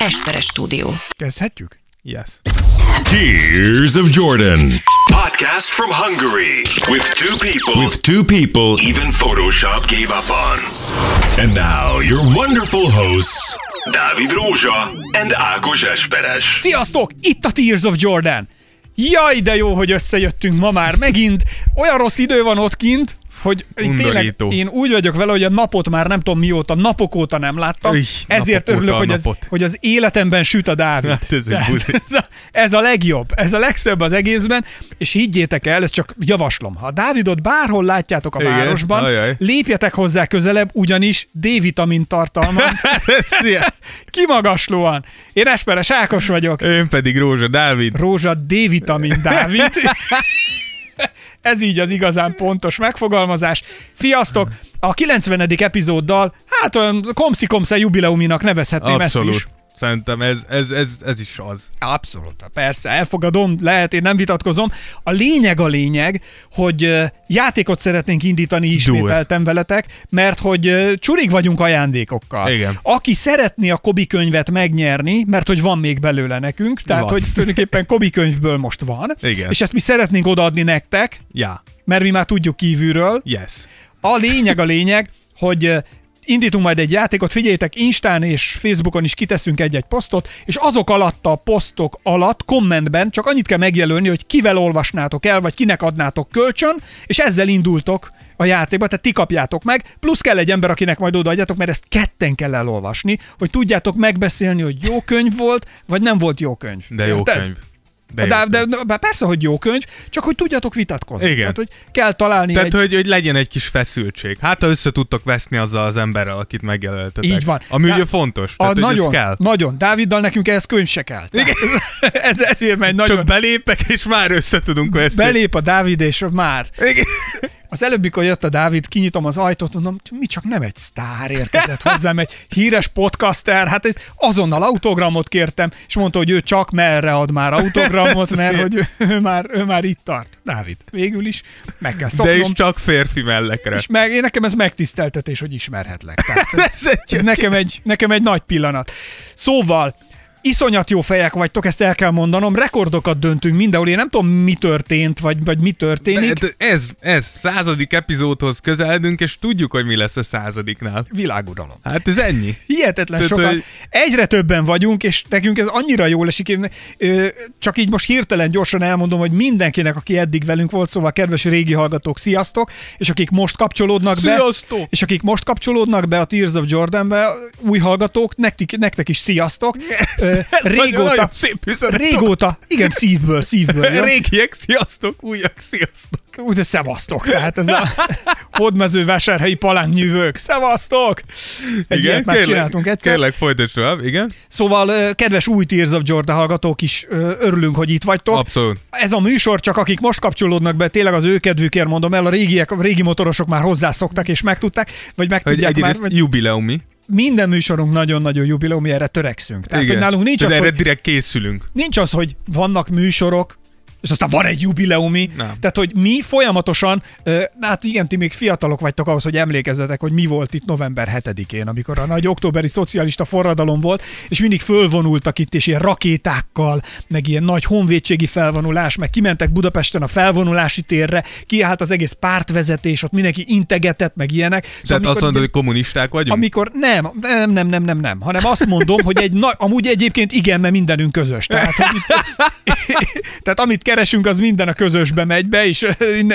Esperes stúdió. Kezdhetjük? Yes. Tears of Jordan. Podcast from Hungary. With two people. With two people. Even Photoshop gave up on. And now your wonderful hosts, Dávid Rózsa and Ákos Esperes. Sziasztok! Itt a Tears of Jordan! Jaj, de jó, hogy összejöttünk ma már megint. Olyan rossz idő van ott kint, hogy én tényleg én úgy vagyok vele, hogy a napot már nem tudom mióta, napok óta nem láttam. Üj, ezért örülök, hogy az, hogy az életemben süt a Dávid. Hát ez Tehát ez, a, ez a legjobb, ez a legszebb az egészben, és higgyétek el, ezt csak javaslom. Ha a Dávidot bárhol látjátok a Igen, városban, ajaj. lépjetek hozzá közelebb, ugyanis D-vitamin tartalmaz. Szia. Kimagaslóan. Én Esperes Ákos vagyok. Én pedig Rózsa Dávid. Rózsa D-vitamin Dávid. Ez így az igazán pontos megfogalmazás. Sziasztok! A 90. epizóddal, hát olyan komszi komsza jubileuminak nevezhetném ezt Abszolút. is. Szerintem ez, ez, ez, ez is az. Abszolút, persze, elfogadom, lehet, én nem vitatkozom. A lényeg a lényeg, hogy játékot szeretnénk indítani ismételten veletek, mert hogy csurig vagyunk ajándékokkal. Igen. Aki szeretné a Kobi könyvet megnyerni, mert hogy van még belőle nekünk, tehát Van. hogy tulajdonképpen Kobi könyvből most van, Igen. és ezt mi szeretnénk odaadni nektek, Ja. mert mi már tudjuk kívülről. Yes. A lényeg a lényeg, hogy indítunk majd egy játékot, figyeljétek, Instán és Facebookon is kiteszünk egy-egy posztot, és azok alatt a posztok alatt, kommentben csak annyit kell megjelölni, hogy kivel olvasnátok el, vagy kinek adnátok kölcsön, és ezzel indultok a játékba, tehát ti kapjátok meg, plusz kell egy ember, akinek majd odaadjátok, mert ezt ketten kell elolvasni, hogy tudjátok megbeszélni, hogy jó könyv volt, vagy nem volt jó könyv. De jó Érted? könyv. De, De, de, persze, hogy jó könyv, csak hogy tudjatok vitatkozni. Igen. Tehát, hogy kell találni Tehát, egy... hogy, hogy legyen egy kis feszültség. Hát, ha össze tudtok veszni azzal az emberrel, akit megjelöltetek. Így van. Ami Dá- ugye fontos. A, Tehát, hogy nagyon, ez kell. nagyon. Dáviddal nekünk ehhez könyv se kell. Igen. ez ezért megy nagyon. Csak belépek, és már össze tudunk veszni. Belép a Dávid, és már. Igen. Az előbb, mikor jött a Dávid, kinyitom az ajtót, mondom, mi csak nem egy sztár érkezett hozzám, egy híres podcaster, hát ez azonnal autogramot kértem, és mondta, hogy ő csak merre ad már autogramot, mert hogy ő, ő, már, ő már itt tart. Dávid, végül is meg kell De is szoknom. csak férfi mellekre. És meg, én nekem ez megtiszteltetés, hogy ismerhetlek. Tehát ez, Ez ez nekem, egy, nekem egy nagy pillanat. Szóval, iszonyat jó fejek vagytok, ezt el kell mondanom, rekordokat döntünk mindenhol, én nem tudom, mi történt, vagy, vagy mi történik. De, de ez, ez századik epizódhoz közeledünk, és tudjuk, hogy mi lesz a századiknál. Világuralom. Hát ez ennyi. Hihetetlen sokan. hogy- Egyre többen vagyunk, és nekünk ez annyira jól esik. Én, ö, Csak így most hirtelen gyorsan elmondom, hogy mindenkinek, aki eddig velünk volt, szóval kedves régi hallgatók, sziasztok, és akik most kapcsolódnak be, Sziasztok! és akik most kapcsolódnak be a Tears of Jordanbe, új hallgatók, nektek, nektek is sziasztok. Ö, Nagyon Régóta, szép régóta, igen, szívből, szívből. jön. Régiek, sziasztok, újak, sziasztok. Úgy, de szevasztok, tehát ez a hódmezővásárhelyi palánknyűvők. Szevasztok! Egy ilyet már csináltunk egyszer. Kérlek, folytasd tovább, igen? Szóval, kedves új Tears of Jordan hallgatók is örülünk, hogy itt vagytok. Abszolút. Ez a műsor csak akik most kapcsolódnak be, tényleg az ő kedvükért mondom el, a régiek, a régi motorosok már hozzászoktak és megtudták, vagy Hogy megtudják már, egyrészt vagy jubileumi. Minden műsorunk nagyon-nagyon jubileum, mi erre törekszünk. Tehát, hogy nálunk nincs Tehát az, erre hogy, direkt készülünk. nincs az, hogy vannak műsorok, és aztán van egy jubileumi. Nem. Tehát, hogy mi folyamatosan, hát igen, ti még fiatalok vagytok ahhoz, hogy emlékezzetek, hogy mi volt itt november 7-én, amikor a nagy októberi szocialista forradalom volt, és mindig fölvonultak itt, és ilyen rakétákkal, meg ilyen nagy honvédségi felvonulás, meg kimentek Budapesten a felvonulási térre, kiállt az egész pártvezetés, ott mindenki integetett, meg ilyenek. Tehát amikor- azt mondod, hogy kommunisták vagyunk? amikor nem, nem, nem, nem, nem, nem, hanem azt mondom, hogy egy na, amúgy egyébként igen, mert mindenünk közös. Tehát, hogy itt, tehát amit keresünk, az minden a közösbe megy be, és,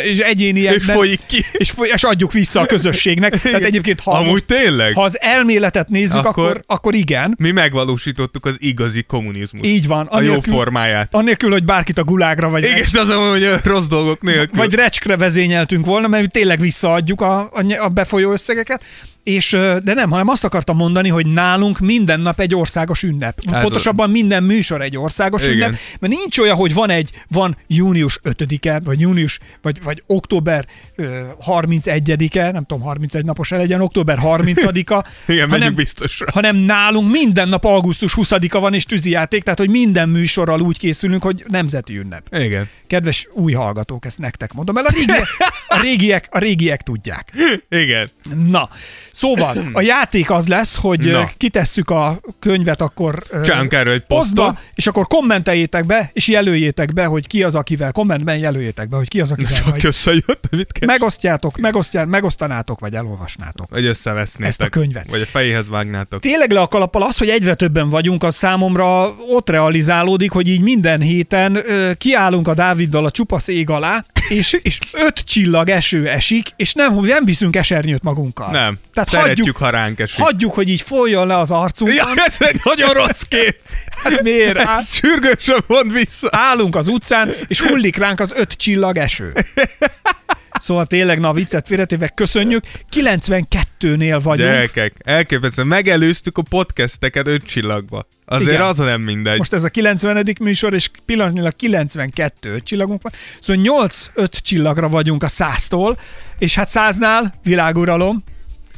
és egyéniekben. És folyik ki. És, foly, és adjuk vissza a közösségnek. Tehát egyébként, ha, Amúgy most, tényleg? ha az elméletet nézzük, akkor, Akkor- akkor, igen. Mi megvalósítottuk az igazi kommunizmus. Így van. A jó Anélkül, formáját. anélkül, hogy bárkit a gulágra vagy Igen, az mondom, hogy a rossz dolgok nélkül. vagy recskre vezényeltünk volna, mert tényleg visszaadjuk a, a, a befolyó összegeket, és, de nem, hanem azt akartam mondani, hogy nálunk minden nap egy országos ünnep. Ez Pontosabban minden műsor egy országos Igen. ünnep, mert nincs olyan, hogy van egy, van június 5-e, vagy június, vagy, vagy október 31-e, nem tudom, 31 napos -e legyen, október 30-a, Igen, hanem, biztosra. hanem nálunk minden nap augusztus 20-a van és tűzijáték, tehát hogy minden műsorral úgy készülünk, hogy nemzeti ünnep. Igen. Kedves új hallgatók, ezt nektek mondom el, a régiek, a régiek, a régiek tudják. Igen. Na, szóval a játék az lesz, hogy Na. Kitesszük a könyvet akkor erről egy posztba, és akkor kommenteljétek be, és jelöljétek be, hogy ki az, akivel, kommentben jelöljétek be, hogy ki az, akivel Csak vagy. összejött, mit kell? Megosztjátok, megosztját, megosztanátok, vagy elolvasnátok. Vagy összevesznétek. Ezt a könyvet. Vagy a fejéhez vágnátok. Tényleg le a kalappal az, hogy egyre többen vagyunk, az számomra ott realizálódik, hogy így minden héten ö, kiállunk a Dáviddal a csupasz ég alá, és, és öt csillag eső esik, és nem, nem viszünk esernyőt magunkkal. Nem. Tehát Szeretjük, hagyjuk, ha ránk esik. hagyjuk, hogy így folyjon le az arcunkon. Ja, ez egy nagyon rossz kép. Hát miért? Á, Ez sürgősen mond vissza. állunk az utcán, és hullik ránk az öt csillag eső. Szóval tényleg, na viccet félretéve köszönjük. 92-nél vagyunk. Gyerekek, elképesztő. Megelőztük a podcasteket öt csillagba. Azért Igen. az nem mindegy. Most ez a 90. műsor, és pillanatnyilag 92 öt csillagunk van. Szóval 8 5 csillagra vagyunk a 100-tól, és hát 100-nál világuralom,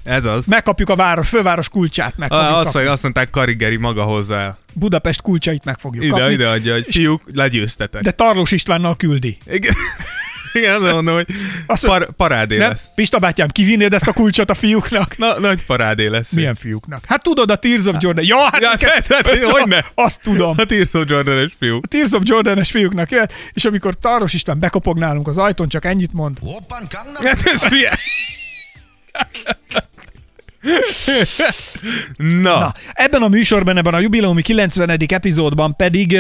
Ez az. megkapjuk a város, főváros kulcsát, meg Ah, azt, azt mondták Karigeri maga hozzá. Budapest kulcsait meg fogjuk Ide, kapni. ide adja, hogy fiúk, legyőztetek. De Tarlós Istvánnal küldi. Igen. Igen, azt mondom, hogy Azt par- parádé Nem? lesz. Pista bátyám, kivinnéd ezt a kulcsot a fiúknak? Na, nagy parádé lesz. Milyen fiúknak? Hát tudod, a Tears of Jordan. Ja, hát Ja, hát, hát, hogyne? Azt tudom. A Tirso Jordan-es fiú. A Tears of Jordan-es fiúknak jöhet, és amikor Tarlós István bekopog nálunk az ajtón, csak ennyit mond. Hát ez hülye. Na, Na, ebben a műsorban, ebben a jubileumi 90. epizódban pedig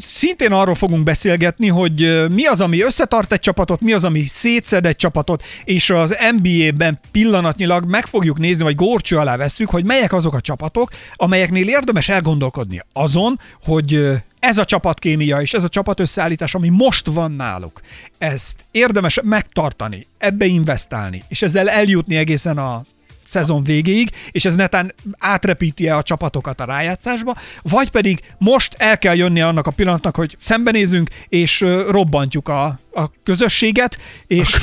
szintén arról fogunk beszélgetni, hogy mi az, ami összetart egy csapatot, mi az, ami szétszed egy csapatot, és az NBA-ben pillanatnyilag meg fogjuk nézni, vagy górcső alá vesszük, hogy melyek azok a csapatok, amelyeknél érdemes elgondolkodni azon, hogy ez a csapatkémia és ez a csapat összeállítás, ami most van náluk, ezt érdemes megtartani, ebbe investálni, és ezzel eljutni egészen a szezon végéig, és ez netán átrepíti-e a csapatokat a rájátszásba, vagy pedig most el kell jönni annak a pillanatnak, hogy szembenézünk, és robbantjuk a, a közösséget, és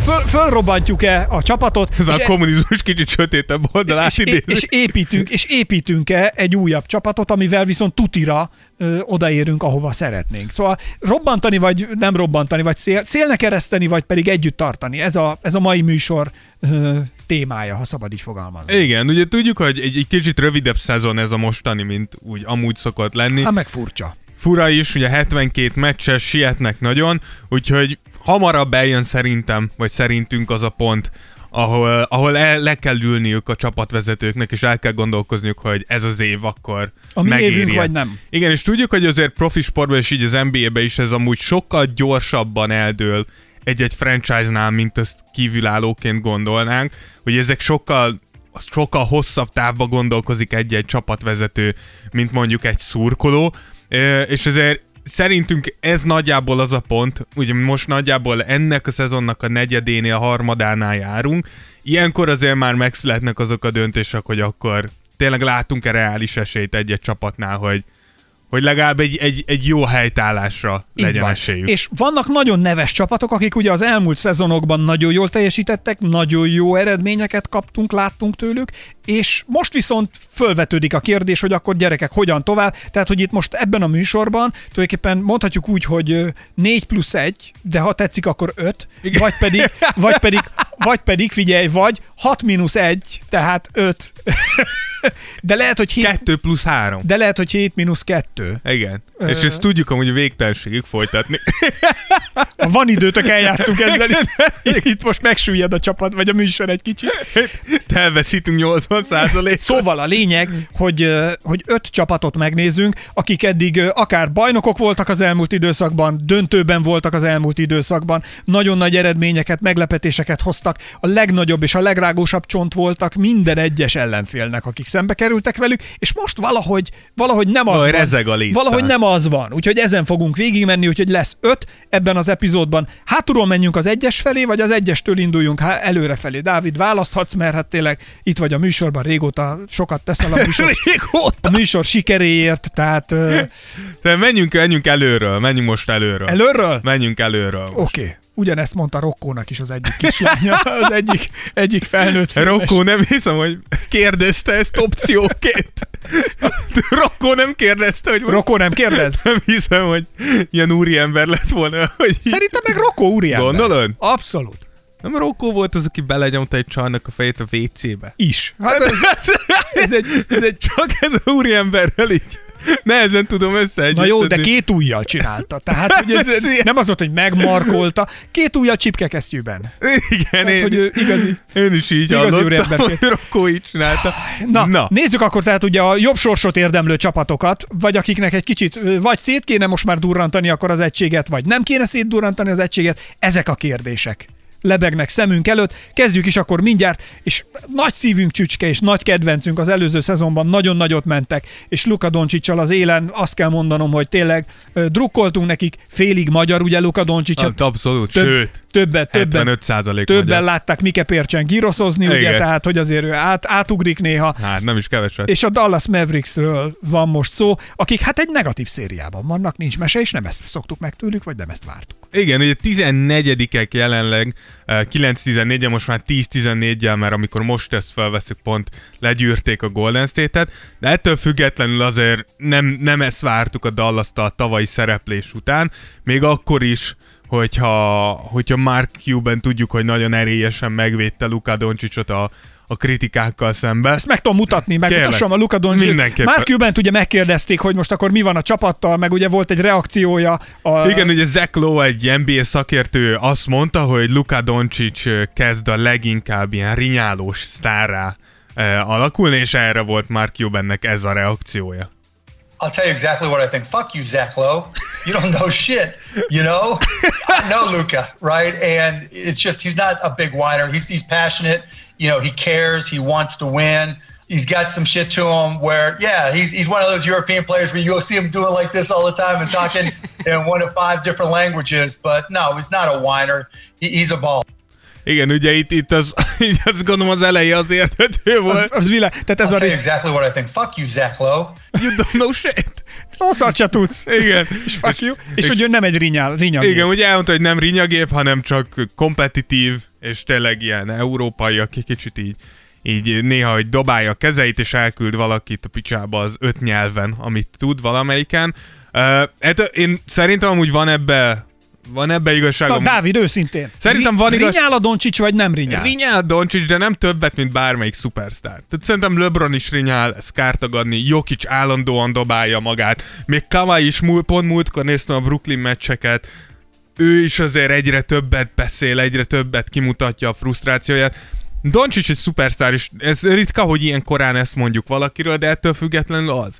föl, fölrobbantjuk-e a csapatot, ez a e- kommunizmus kicsit sötétebb oldalát és, idézik. és, építünk, és építünk-e egy újabb csapatot, amivel viszont tutira ö, odaérünk, ahova szeretnénk. Szóval robbantani, vagy nem robbantani, vagy szél, szélnek ereszteni, vagy pedig együtt tartani. Ez a, ez a mai műsor ö, témája, ha szabad így fogalmazni. Igen, ugye tudjuk, hogy egy, egy kicsit rövidebb szezon ez a mostani, mint úgy amúgy szokott lenni. Hát meg furcsa. Fura is, ugye 72 meccses, sietnek nagyon, úgyhogy hamarabb eljön szerintem, vagy szerintünk az a pont, ahol, ahol el, le kell ülniük a csapatvezetőknek, és el kell gondolkozniuk, hogy ez az év akkor A mi megéri évünk, vagy nem. Igen, és tudjuk, hogy azért profi sportban és így az NBA-ben is ez amúgy sokkal gyorsabban eldől egy-egy franchise-nál, mint azt kívülállóként gondolnánk, hogy ezek sokkal sokkal hosszabb távba gondolkozik egy-egy csapatvezető, mint mondjuk egy szurkoló, és ezért szerintünk ez nagyjából az a pont, ugye most nagyjából ennek a szezonnak a negyedénél, a harmadánál járunk, ilyenkor azért már megszületnek azok a döntések, hogy akkor tényleg látunk-e reális esélyt egy-egy csapatnál, hogy, hogy legalább egy, egy, egy jó helytállásra Így legyen van. esélyük. És vannak nagyon neves csapatok, akik ugye az elmúlt szezonokban nagyon jól teljesítettek, nagyon jó eredményeket kaptunk, láttunk tőlük, és most viszont fölvetődik a kérdés, hogy akkor gyerekek, hogyan tovább. Tehát, hogy itt most ebben a műsorban tulajdonképpen mondhatjuk úgy, hogy ö, 4 plusz 1, de ha tetszik, akkor 5, vagy pedig, vagy pedig, vagy pedig, figyelj, vagy 6 mínusz 1, tehát 5. De lehet, hogy 7, Kettő plusz három. de lehet, hogy 7 mínusz 2. Igen. Ö- És ezt tudjuk amúgy a végtelenségig folytatni. Ha van időtök, eljátszunk ezzel. Itt, itt most megsüllyed a csapat, vagy a műsor egy kicsit. Elveszítünk 80 százalék. Szóval a lényeg, hogy, hogy öt csapatot megnézzünk, akik eddig akár bajnokok voltak az elmúlt időszakban, döntőben voltak az elmúlt időszakban, nagyon nagy eredményeket, meglepetéseket hoztak, a legnagyobb és a legrágósabb csont voltak minden egyes ellenfélnek, akik szembe kerültek velük, és most valahogy, valahogy nem az Valahogy van. rezeg a létszám. Valahogy nem az van. Úgyhogy ezen fogunk végigmenni, úgyhogy lesz öt ebben az epizódban. Hátulról menjünk az egyes felé, vagy az egyestől induljunk há- előre felé. Dávid, választhatsz, mert hát tényleg itt vagy a műsorban, régóta sokat teszel a műsor, Régóta. a műsor sikeréért, tehát ö, De menjünk, menjünk előről, menjünk most előről. előről? Menjünk előről. Oké. Okay. Ugyanezt mondta Rokkónak is az egyik kislánya, az egyik, egyik felnőtt filmes. Rokkó nem hiszem, hogy kérdezte ezt opcióként. Rokkó nem kérdezte, hogy... Rokkó nem kérdez? Nem hiszem, hogy ilyen úriember lett volna. Hogy... Szerintem meg Rokkó úriember. Gondolod? Abszolút. Nem Rokkó volt az, aki belenyomta egy csajnak a fejét a WC-be. Is. Hát ez, ez, egy, ez egy... Csak ez a úriemberrel így nehezen tudom össze. Na jó, de két ujjal csinálta. Tehát hogy ez, nem az volt, hogy megmarkolta, két ujjal csipkekesztyűben. Igen, Tehát, én, hogy ő igazi, én is így igazi hallottam, hogy Rokkó így csinálta. Na, Na. Nézzük akkor tehát ugye a jobb sorsot érdemlő csapatokat, vagy akiknek egy kicsit vagy szét kéne most már durrantani akkor az egységet, vagy nem kéne szétdurrantani az egységet. Ezek a kérdések lebegnek szemünk előtt. Kezdjük is akkor mindjárt, és nagy szívünk csücske és nagy kedvencünk az előző szezonban nagyon nagyot mentek, és Luka Doncsicsal az élen azt kell mondanom, hogy tényleg drukkoltunk nekik, félig magyar, ugye Luka Doncsics, Hát abszolút, több- sőt, többet, többen, 75 százalék többen magyar. látták Mike Pércsen gíroszozni, ugye, Igen. tehát hogy azért ő át, átugrik néha. Hát nem is keveset. És a Dallas Mavericksről van most szó, akik hát egy negatív szériában vannak, nincs mese, és nem ezt szoktuk meg tőlük, vagy nem ezt vártuk. Igen, ugye 14-ek jelenleg, eh, 9-14 most már 10-14-jel, mert amikor most ezt felveszük pont, legyűrték a Golden State-et, de ettől függetlenül azért nem, nem ezt vártuk a dallas a tavalyi szereplés után, még akkor is, hogyha, hogyha Mark Cuban tudjuk, hogy nagyon erélyesen megvédte Luka Doncsicsot a, a kritikákkal szembe. Ezt meg tudom mutatni, megmutassam a Luka Doncic. Mark Cuban ugye megkérdezték, hogy most akkor mi van a csapattal, meg ugye volt egy reakciója. A, Igen, ugye Zach Lowe, egy NBA szakértő azt mondta, hogy Luka Doncic kezd a leginkább ilyen rinyálós sztárrá eh, alakulni, és erre volt Mark Cubannek ez a reakciója. I'll tell you exactly what I think. Fuck you, Zach Lowe. You don't know shit. You know, I know Luca, right? And it's just he's not a big whiner. He's he's passionate. You know, he cares. He wants to win. He's got some shit to him where, yeah, he's, he's one of those European players where you go see him doing like this all the time and talking in one of five different languages. But no, he's not a whiner. He, he's a ball. Igen, ugye itt, itt az, így azt gondolom az eleje az érthető az, volt. az világ, tehát ez I'll a rész. exactly what I think. Fuck you, Zach Lowe. You don't know shit. Rosszat se tudsz. Igen. És fuck you. És, hogy ő nem egy rinyál, rinyal. Igen, ugye elmondta, hogy nem rinyagép, hanem csak kompetitív, és tényleg ilyen európai, aki kicsit így, így néha, hogy dobálja a kezeit, és elküld valakit a picsába az öt nyelven, amit tud valamelyiken. Uh, hát én szerintem amúgy van ebbe van ebbe igazság. Na, Dávid, őszintén. Szerintem van igaz- Rinyál a Doncsics, vagy nem rinyál? Rinyál Doncsics, de nem többet, mint bármelyik szupersztár. Tehát szerintem LeBron is rinyál, ez kár tagadni, Jokic állandóan dobálja magát, még Kawhi is múl, pont múltkor néztem a Brooklyn meccseket, ő is azért egyre többet beszél, egyre többet kimutatja a frusztrációját. Doncsics egy szupersztár, és ez ritka, hogy ilyen korán ezt mondjuk valakiről, de ettől függetlenül az.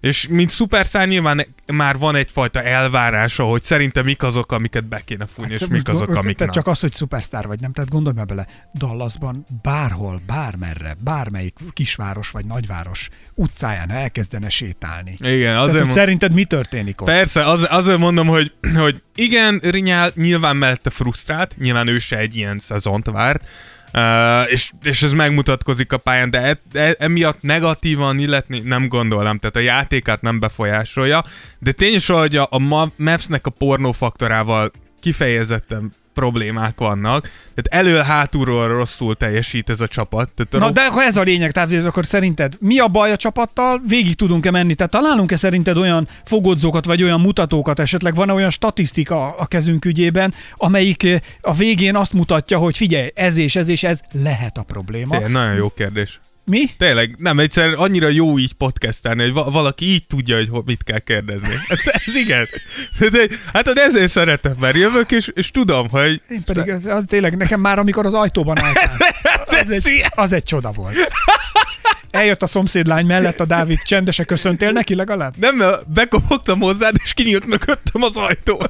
És mint szuperszár nyilván már van egyfajta elvárása, hogy szerintem mik azok, amiket be kéne fújni, és Hát mik azok, gond- amik Tehát nem. csak az, hogy szupersztár vagy, nem? Tehát gondolj bele, Dallasban bárhol, bármerre, bármelyik kisváros vagy nagyváros utcáján ha elkezdene sétálni. Igen, Tehát, azért hogy mond... szerinted mi történik ott? Persze, az, azért mondom, hogy, hogy igen, Rinyál nyilván mellette frusztrált, nyilván ő se egy ilyen szezont várt, És, és ez megmutatkozik a pályán, de e, e, emiatt negatívan illetni nem gondolom, tehát a játékát nem befolyásolja, de tény hogy a, a Ma- Mavsnek a pornófaktorával kifejezetten problémák vannak, tehát elől-hátulról rosszul teljesít ez a csapat. Tehát a Na ro- de akkor ez a lényeg, tehát akkor szerinted mi a baj a csapattal, végig tudunk-e menni? Tehát találunk-e szerinted olyan fogodzókat, vagy olyan mutatókat, esetleg van olyan statisztika a kezünk ügyében, amelyik eh, a végén azt mutatja, hogy figyelj, ez és ez és ez lehet a probléma. Tényleg, nagyon jó kérdés. Mi? Tényleg, nem, egyszerűen annyira jó így podcastelni, hogy va- valaki így tudja, hogy ho- mit kell kérdezni. Ez, ez igen. Hogy- Hát hát ezért szeretem, mert jövök, és, és tudom, hogy Én pedig az, az tényleg nekem már, amikor az ajtóban álltál, az egy, az egy csoda volt. Eljött a szomszédlány mellett a Dávid, csendesen köszöntél neki legalább? nem, mert bekopogtam hozzád, és kinyílt mögöttem az ajtó.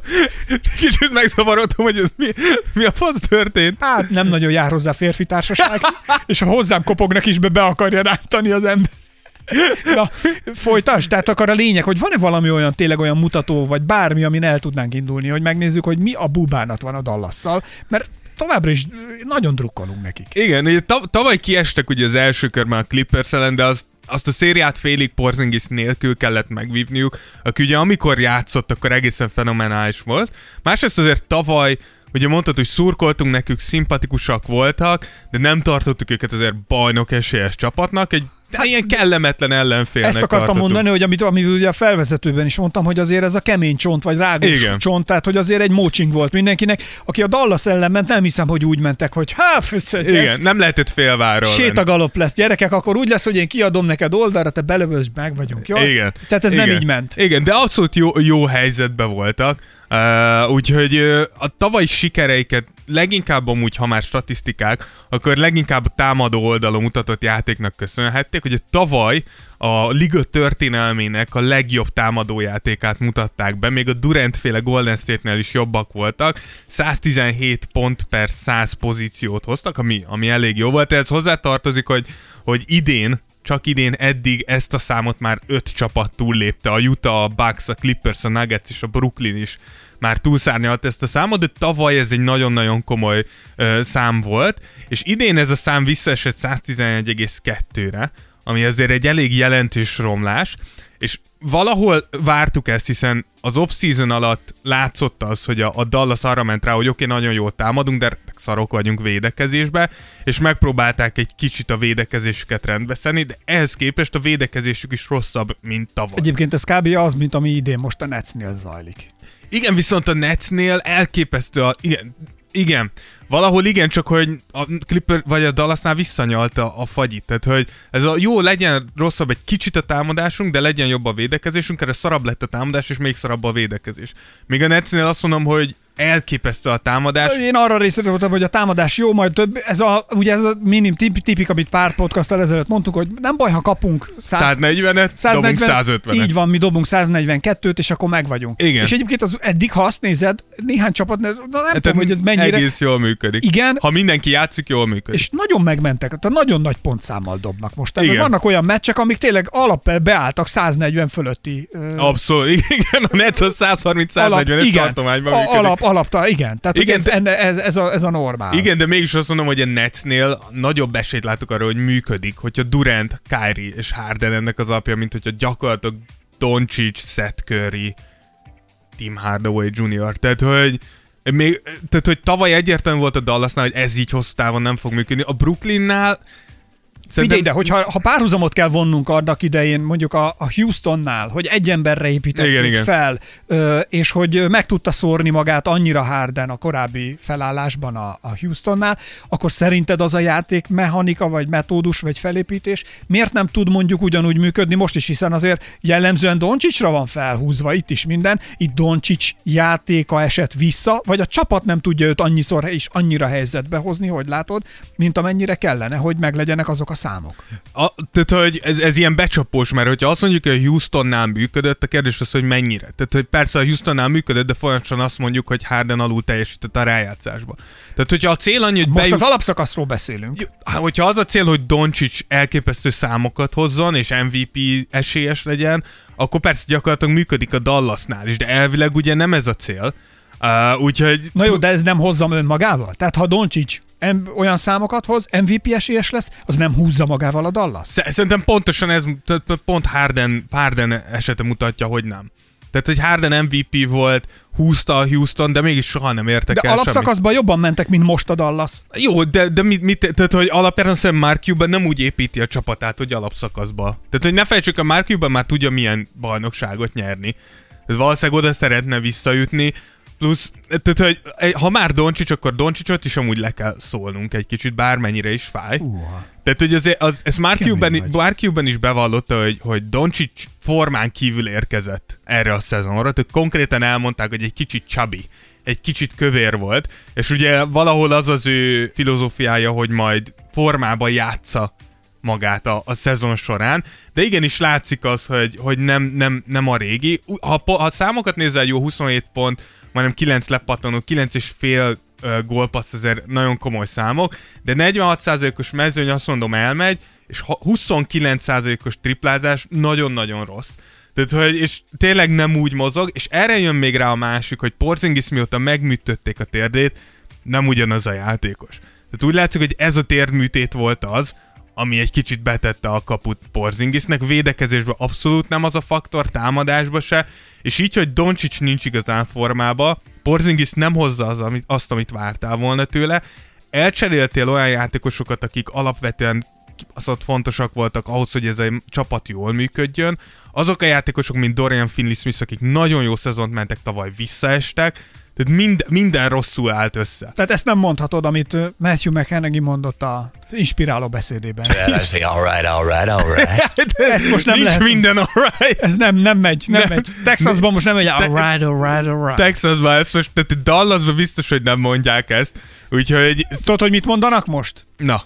Kicsit megzavarodtam, hogy ez mi, mi a fasz történt. Hát nem nagyon jár hozzá férfi társaság, és ha hozzám kopognak is be, be akarja rántani az ember. Na, folytasd. Tehát akar a lényeg, hogy van-e valami olyan, tényleg olyan mutató, vagy bármi, amin el tudnánk indulni, hogy megnézzük, hogy mi a bubánat van a Dallasszal, mert továbbra is nagyon drukkolunk nekik. Igen, tav- tavaly kiestek ugye az első körben a Clippers ellen, de az, azt a szériát félig Porzingis nélkül kellett megvívniuk, aki ugye amikor játszott, akkor egészen fenomenális volt. Másrészt azért tavaly ugye mondtad, hogy szurkoltunk nekük, szimpatikusak voltak, de nem tartottuk őket azért bajnok esélyes csapatnak, egy hát, ilyen kellemetlen ellenfélnek Ezt akartam tartottuk. mondani, hogy amit, amit ugye a felvezetőben is mondtam, hogy azért ez a kemény csont, vagy rágós Igen. csont, tehát hogy azért egy mócsing volt mindenkinek, aki a Dallas ellen ment, nem hiszem, hogy úgy mentek, hogy hát, Igen, nem lehetett venni. sétagalop lesz, gyerekek, akkor úgy lesz, hogy én kiadom neked oldalra, te belövös, meg vagyunk, jó? Igen. Tehát ez Igen. nem így ment. Igen, de abszolút jó, jó helyzetben voltak. Uh, úgyhogy uh, a tavalyi sikereiket leginkább amúgy, ha már statisztikák, akkor leginkább a támadó oldalon mutatott játéknak köszönhették, hogy tavaly a liga történelmének a legjobb támadójátékát mutatták be, még a Durant féle Golden State-nél is jobbak voltak, 117 pont per 100 pozíciót hoztak, ami, ami elég jó volt, ez hozzátartozik, hogy, hogy idén csak idén eddig ezt a számot már öt csapat túllépte. A Utah, a Bucks, a Clippers, a Nuggets és a Brooklyn is már túlszárnyalt ezt a számot, de tavaly ez egy nagyon-nagyon komoly ö, szám volt, és idén ez a szám visszaesett 111,2-re, ami azért egy elég jelentős romlás, és valahol vártuk ezt, hiszen az off-season alatt látszott az, hogy a, a Dallas arra ment rá, hogy oké, okay, nagyon jól támadunk, de szarok vagyunk védekezésbe, és megpróbálták egy kicsit a védekezésüket rendbeszedni, de ehhez képest a védekezésük is rosszabb, mint tavaly. Egyébként ez kb. az, mint ami idén most a Netsnél zajlik. Igen, viszont a Netsnél elképesztő a... Igen, igen. Valahol igen, csak hogy a Clipper vagy a Dallasnál visszanyalta a fagyit. Tehát, hogy ez a jó, legyen rosszabb egy kicsit a támadásunk, de legyen jobb a védekezésünk, erre szarabb lett a támadás, és még szarabb a védekezés. Míg a Netsnél azt mondom, hogy elképesztő a támadás. Én arra részre voltam, hogy a támadás jó, majd több, ez a, ugye ez a minim tip, tipik, amit pár podcasttal ezelőtt mondtuk, hogy nem baj, ha kapunk 140-et, dobunk 150-et. Így van, mi dobunk 142-t, és akkor meg vagyunk. Igen. És egyébként az, eddig, ha azt nézed, néhány csapat, nem Tehát tudom, hogy ez mennyire... Egész jól működik. Igen. Ha mindenki játszik, jól működik. És nagyon megmentek, tehát nagyon nagy pontszámmal dobnak most. Tehát Igen. vannak olyan meccsek, amik tényleg alap beálltak 140 fölötti. ö, Abszolút, igen, a Nets az 130-140-es igen, tartományban a, működik. alap, alapta, igen. Tehát Igen, ez, de- ez, ez, a, ez a normál. Igen, de mégis azt mondom, hogy a Netsnél nagyobb esélyt látok arra, hogy működik, hogyha Durant, Kyrie és Harden ennek az apja, mint hogyha gyakorlatilag Doncic, Seth Curry, Tim Hardaway Jr. Tehát, hogy még, tehát, hogy tavaly egyértelmű volt a Dallasnál, hogy ez így hosszú távon nem fog működni. A Brooklynnál Figyelj ide, hogyha ha párhuzamot kell vonnunk annak idején, mondjuk a, a Houstonnál, hogy egy emberre építették Igen, igen. fel, és hogy meg tudta szórni magát annyira Harden a korábbi felállásban a, a Houstonnál, akkor szerinted az a játék mechanika, vagy metódus, vagy felépítés miért nem tud mondjuk ugyanúgy működni most is, hiszen azért jellemzően Doncsicsra van felhúzva itt is minden, itt Doncsics játéka esett vissza, vagy a csapat nem tudja őt annyiszor és annyira helyzetbe hozni, hogy látod, mint amennyire kellene, hogy meglegyenek azok a számok. A, tehát, hogy ez, ez ilyen becsapós, mert hogyha azt mondjuk, hogy a Houstonnál működött, a kérdés az, hogy mennyire. Tehát, hogy persze a Houstonnál működött, de folyamatosan azt mondjuk, hogy Harden alul teljesített a rájátszásba. Tehát, hogyha a cél annyi, hogy Most bejut... az alapszakaszról beszélünk. Hogyha az a cél, hogy Doncic elképesztő számokat hozzon, és MVP esélyes legyen, akkor persze gyakorlatilag működik a Dallasnál is, de elvileg ugye nem ez a cél. Uh, úgyhogy Na jó, de ez nem hozzam önmagával? Tehát ha Doncsics em- olyan számokat hoz, MVP esélyes lesz, az nem húzza magával a Dallas? Sz- Szerintem pontosan ez, pont Harden, Harden esete mutatja, hogy nem. Tehát, hogy Harden MVP volt, húzta a Houston, de mégis soha nem értek De el semmit. alapszakaszban jobban mentek, mint most a Dallas. Jó, de, de mit, mit, tehát, hogy alapján szerintem Mark Cuban nem úgy építi a csapatát, hogy alapszakaszba. Tehát, hogy ne felejtsük, a Mark Cuban már tudja milyen bajnokságot nyerni. Tehát valószínűleg oda szeretne visszajutni. Plusz, tehát, hogy ha már Doncsics, akkor Doncsicsot is amúgy le kell szólnunk egy kicsit, bármennyire is fáj. Uha. Tehát, hogy az, az, ez Mark Kemény Cuban, vagy. Mark Cuban is bevallotta, hogy, hogy Doncic formán kívül érkezett erre a szezonra. Tehát konkrétan elmondták, hogy egy kicsit chubby, egy kicsit kövér volt, és ugye valahol az az ő filozófiája, hogy majd formában játsza magát a, a szezon során, de igenis látszik az, hogy, hogy nem, nem, nem a régi. Ha, ha számokat nézel, jó 27 pont, majdnem 9 lepattanó, 9 és fél gólpassz azért nagyon komoly számok, de 46%-os mezőny azt mondom elmegy, és ha- 29%-os triplázás nagyon-nagyon rossz. Tehát, hogy, és tényleg nem úgy mozog, és erre jön még rá a másik, hogy Porzingis mióta megműtötték a térdét, nem ugyanaz a játékos. Tehát úgy látszik, hogy ez a térdműtét volt az, ami egy kicsit betette a kaput Porzingisnek, védekezésben abszolút nem az a faktor, támadásba se, és így, hogy Doncsics nincs igazán formába, Porzingis nem hozza az, amit, azt, amit vártál volna tőle, elcseréltél olyan játékosokat, akik alapvetően ott fontosak voltak ahhoz, hogy ez a csapat jól működjön. Azok a játékosok, mint Dorian Finney-Smith, akik nagyon jó szezont mentek, tavaly visszaestek, tehát mind, minden rosszul állt össze. Tehát ezt nem mondhatod, amit Matthew McHenry mondott a inspiráló beszédében. I say all right, all right, all right. ezt most nem Nincs lehet. minden alright. Ez nem, nem megy, nem, Nem. megy. Texasban most nem megy, all right, all right, all right. Texasban ezt most, tehát Dallasban biztos, hogy nem mondják ezt. Úgyhogy, Tudod, hogy mit mondanak most? na.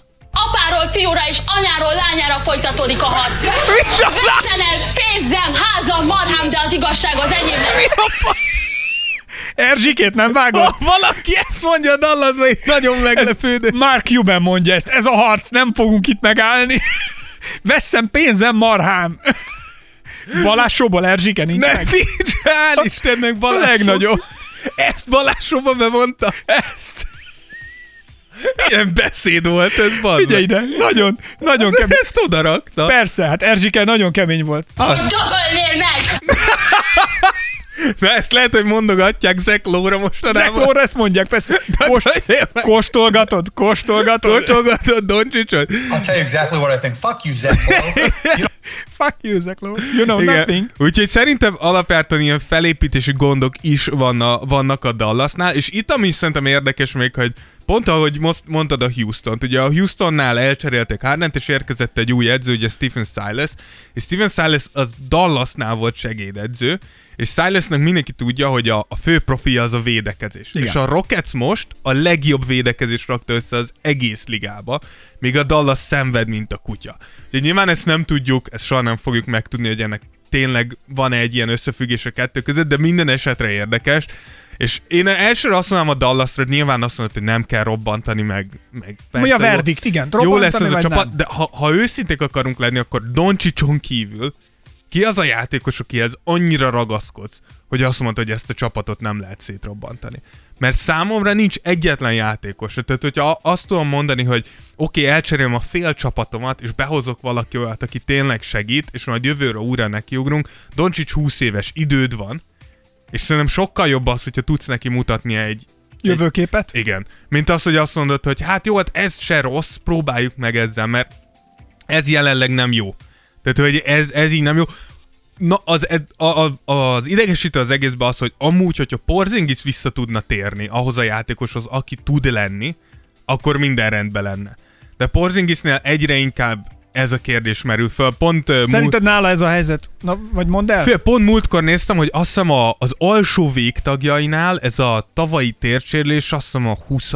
Apáról fiúra és anyáról lányára folytatódik a harc. Veszen el pénzem, házam, marhám, de az igazság az enyém lesz. Erzsikét nem vágod? Ha valaki ezt mondja a Dallasban, én nagyon meglepődő. Mark Cuban mondja ezt. Ez a harc, nem fogunk itt megállni. Veszem pénzem, marhám. Balázs Sobol, Erzsike nincs Ne, meg. nincs, hál' Istennek A Balázs. legnagyobb. Ezt Balázs Soba bemondta. Ezt. Milyen beszéd volt ez, bazd Figyelj ide, nagyon, nagyon meg. kemény. Ezt oda rakta. Persze, hát Erzsike nagyon kemény volt. Hogy meg! Na ezt lehet, hogy mondogatják Lowe-ra mostanában. Zeklóra ezt mondják, persze. Kost, kóstolgatod, kóstolgatod. Kóstolgatod Doncsicsot? I'll tell you exactly what I think. Fuck you. You Fuck you, Zekló. You know Igen. nothing. Úgyhogy szerintem alapjártan ilyen felépítési gondok is vanna, vannak a Dallasnál, és itt ami is szerintem érdekes még, hogy pont ahogy most mondtad a Houston-t, ugye a Houstonnál elcserélték Hardent, és érkezett egy új edző, ugye Stephen Silas, és Stephen Silas az Dallasnál volt segédedző, és Silasnak mindenki tudja, hogy a, a fő profilja az a védekezés. Igen. És a Rockets most a legjobb védekezés rakta össze az egész ligába, míg a Dallas szenved, mint a kutya. Úgyhogy nyilván ezt nem tudjuk, ezt soha nem fogjuk megtudni, hogy ennek tényleg van -e egy ilyen összefüggés a kettő között, de minden esetre érdekes. És én elsőre azt mondanám a Dallasra, hogy nyilván azt mondod, hogy nem kell robbantani, meg... meg Mi a verdikt, igen. Jó lesz ez robbantani a csapat, nem? de ha, ha őszinték akarunk lenni, akkor Doncsicson kívül ki az a játékos, akihez annyira ragaszkodsz, hogy azt mondod, hogy ezt a csapatot nem lehet szétrobbantani. Mert számomra nincs egyetlen játékos. Tehát, hogyha azt tudom mondani, hogy oké, okay, elcserélem a fél csapatomat, és behozok valaki olyat, aki tényleg segít, és majd jövőre újra nekiugrunk, Doncsics 20 éves időd van, és szerintem sokkal jobb az, hogyha tudsz neki mutatni egy, Jövőképet? igen. Mint az, hogy azt mondod, hogy hát jó, hát ez se rossz, próbáljuk meg ezzel, mert ez jelenleg nem jó. Tehát, hogy ez, ez így nem jó. Na, az, a, a, az idegesítő az egészben az, hogy amúgy, hogyha Porzingis vissza tudna térni ahhoz a játékoshoz, aki tud lenni, akkor minden rendben lenne. De Porzingisnél egyre inkább ez a kérdés merül föl. Pont, Szerinted nála ez a helyzet? Na, vagy mondd el? Fél, pont múltkor néztem, hogy azt hiszem a, az alsó végtagjainál ez a tavalyi térsérlés azt hiszem a 20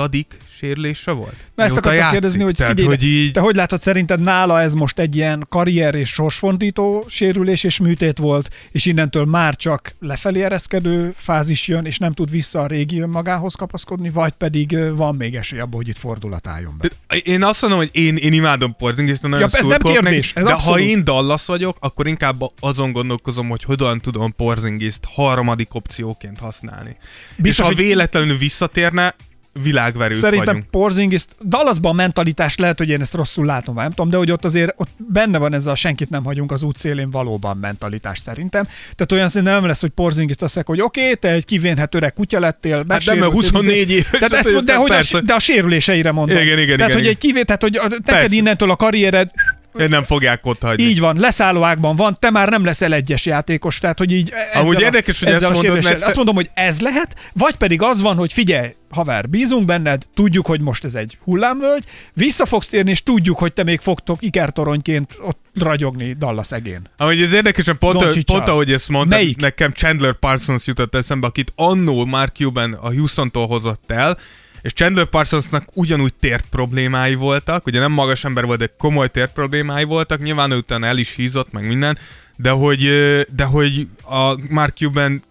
sérülése volt. Na ezt akartam játszik. kérdezni, hogy Tehát, figyelj, hogy így... te hogy látod, szerinted nála ez most egy ilyen karrier és sorsfordító sérülés és műtét volt, és innentől már csak lefelé ereszkedő fázis jön, és nem tud vissza a régi önmagához kapaszkodni, vagy pedig van még esély abban, hogy itt fordulat álljon be. De Én azt mondom, hogy én, én imádom Porzingis, nagyon Ja, ez nem kérdés, ez de abszolút. ha én Dallas vagyok, akkor inkább azon gondolkozom, hogy hogyan tudom Porzingiszt harmadik opcióként használni. Biztos, és ha véletlenül visszatérne, világverők Szerintem vagyunk. Porzingis, Dallasban a mentalitás lehet, hogy én ezt rosszul látom, nem tudom, de hogy ott azért ott benne van ez a senkit nem hagyunk az útszélén valóban mentalitás szerintem. Tehát olyan szerintem nem lesz, hogy Porzingis azt hogy oké, okay, te egy kivénhet öreg kutya lettél, Hát nem, mert megsérültél, 24 éves. Tehát ezt, mond- de, hogy a, de a sérüléseire mondom. Igen, igen, tehát, igen, hogy igen. egy kivé, tehát, hogy a- neked Persze. innentől a karriered Nem fogják ott hagyni. így van, leszállóágban van, te már nem leszel egyes játékos, tehát hogy így ezzel Amúgy a- érdekes, hogy ezzel ezt a mondod, mert- Azt mondom, hogy ez lehet, vagy pedig az van, hogy figyelj, haver, bízunk benned, tudjuk, hogy most ez egy hullámvölgy, vissza fogsz térni, és tudjuk, hogy te még fogtok ikertoronyként ott ragyogni Dallas egén. Amúgy ez érdekesen pont, Doncsicsal. pont ahogy ezt mondtad, Melyik? nekem Chandler Parsons jutott eszembe, akit annó Mark Cuban a Houston-tól hozott el, és Chandler Parsonsnak ugyanúgy tért problémái voltak, ugye nem magas ember volt, de komoly tért problémái voltak, nyilván ő utána el is hízott, meg minden, de hogy, de hogy a Mark Cuban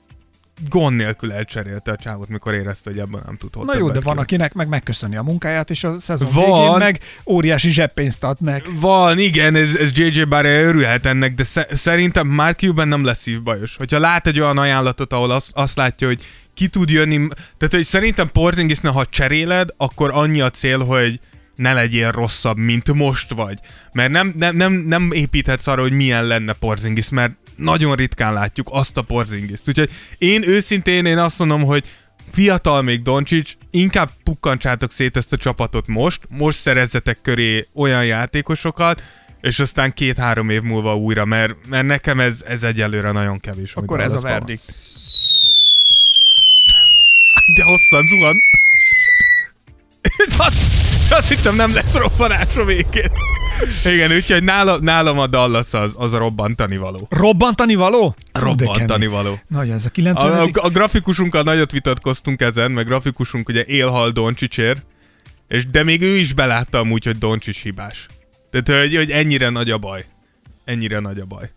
gond nélkül elcserélte a csávot, mikor érezte, hogy ebben nem tud Na jó, de van, kihozni. akinek meg megköszöni a munkáját, és a szezon Van. végén meg óriási zseppénzt ad meg. Van, igen, ez, ez JJ Barre örülhet ennek, de sze- szerintem Mark Cuban nem lesz szívbajos. Hogyha lát egy olyan ajánlatot, ahol azt, azt látja, hogy ki tud jönni, tehát hogy szerintem Porzingisnél, ha cseréled, akkor annyi a cél, hogy ne legyél rosszabb, mint most vagy. Mert nem, nem, nem, nem építhetsz arra, hogy milyen lenne Porzingis, mert nagyon ritkán látjuk azt a Porzingiszt. Úgyhogy én őszintén én azt mondom, hogy fiatal még Doncsics, inkább pukkantsátok szét ezt a csapatot most, most szerezzetek köré olyan játékosokat, és aztán két-három év múlva újra, mert, mert nekem ez, ez egyelőre nagyon kevés. Akkor ez a verdikt. De hosszan zuhan. azt, azt hittem nem lesz robbanás a végén. Igen, úgyhogy nála, nálam a Dallas az, az a robbantani való. Robbantani való? Robbantani való. Nagy, ez a A, 90 a, a grafikusunkkal nagyot vitatkoztunk ezen, meg grafikusunk ugye élhal Doncsicsért, és de még ő is belátta amúgy, hogy Doncsics hibás. Tehát, hogy, hogy ennyire nagy a baj. Ennyire nagy a baj.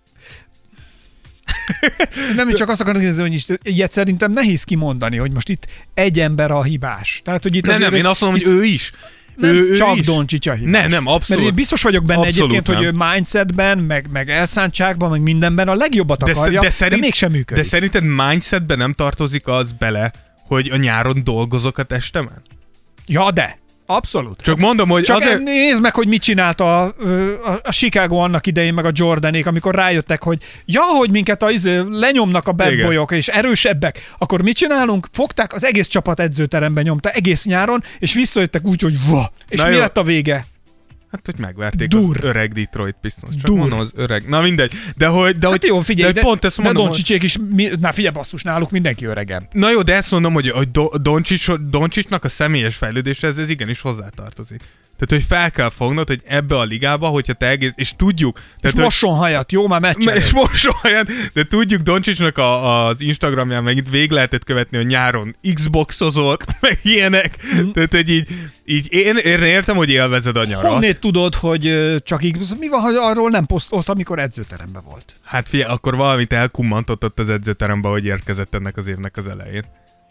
Nem, én csak azt akarom kérdezni, hogy is, ilyet szerintem nehéz kimondani, hogy most itt egy ember a hibás. Tehát, hogy itt Nem, nem, én azt mondom, hogy ő is. nem ő, ő csak is. Doncsics a hibás. Nem, nem, abszolút. Mert én biztos vagyok benne Abszolút egyébként, hogy nem. ő mindsetben, meg, meg elszántságban, meg mindenben a legjobbat de, akarja, de, de, szerint, de mégsem működik. De szerinted mindsetben nem tartozik az bele, hogy a nyáron dolgozok a testemen? Ja, de. Abszolút. Csak mondom, hogy Csak azért... nézd meg, hogy mit csinált a, a, a Chicago annak idején, meg a Jordanék, amikor rájöttek, hogy ja, hogy minket a, izé, lenyomnak a boyok, és erősebbek, akkor mit csinálunk? Fogták, az egész csapat edzőteremben nyomta, egész nyáron, és visszajöttek úgy, hogy va. És Na mi jó. lett a vége? Hát, hogy megverték Dur. az öreg Detroit Pistons. Csak Dur. mondom, az öreg. Na mindegy. De hogy... De Hát hogy jó, figyelj, de, de, pont ezt de mondom, hogy, Doncsicsék is, mi, na figyelj basszus, náluk mindenki öregem. Na jó, de ezt mondom, hogy, hogy Do- Doncsics, Doncsicsnak a személyes fejlődéshez ez igenis hozzátartozik. Tehát, hogy fel kell fognod, hogy ebbe a ligába, hogyha te egész, és tudjuk, És tehát, hogy- mosson hajat, jó, már meccsen. és most olyan, de tudjuk Doncsicsnak a, az Instagramján meg itt vég lehetett követni, hogy nyáron Xboxozott, meg ilyenek. Mhm. Tehát, hogy így, így én, én értem, hogy élvezed a nyarat. Honnét tudod, hogy csak így, mi van, hogy arról nem posztolt, amikor edzőteremben volt? Hát figyelj, akkor valamit elkummantott ott az edzőterembe, hogy érkezett ennek az évnek az elején.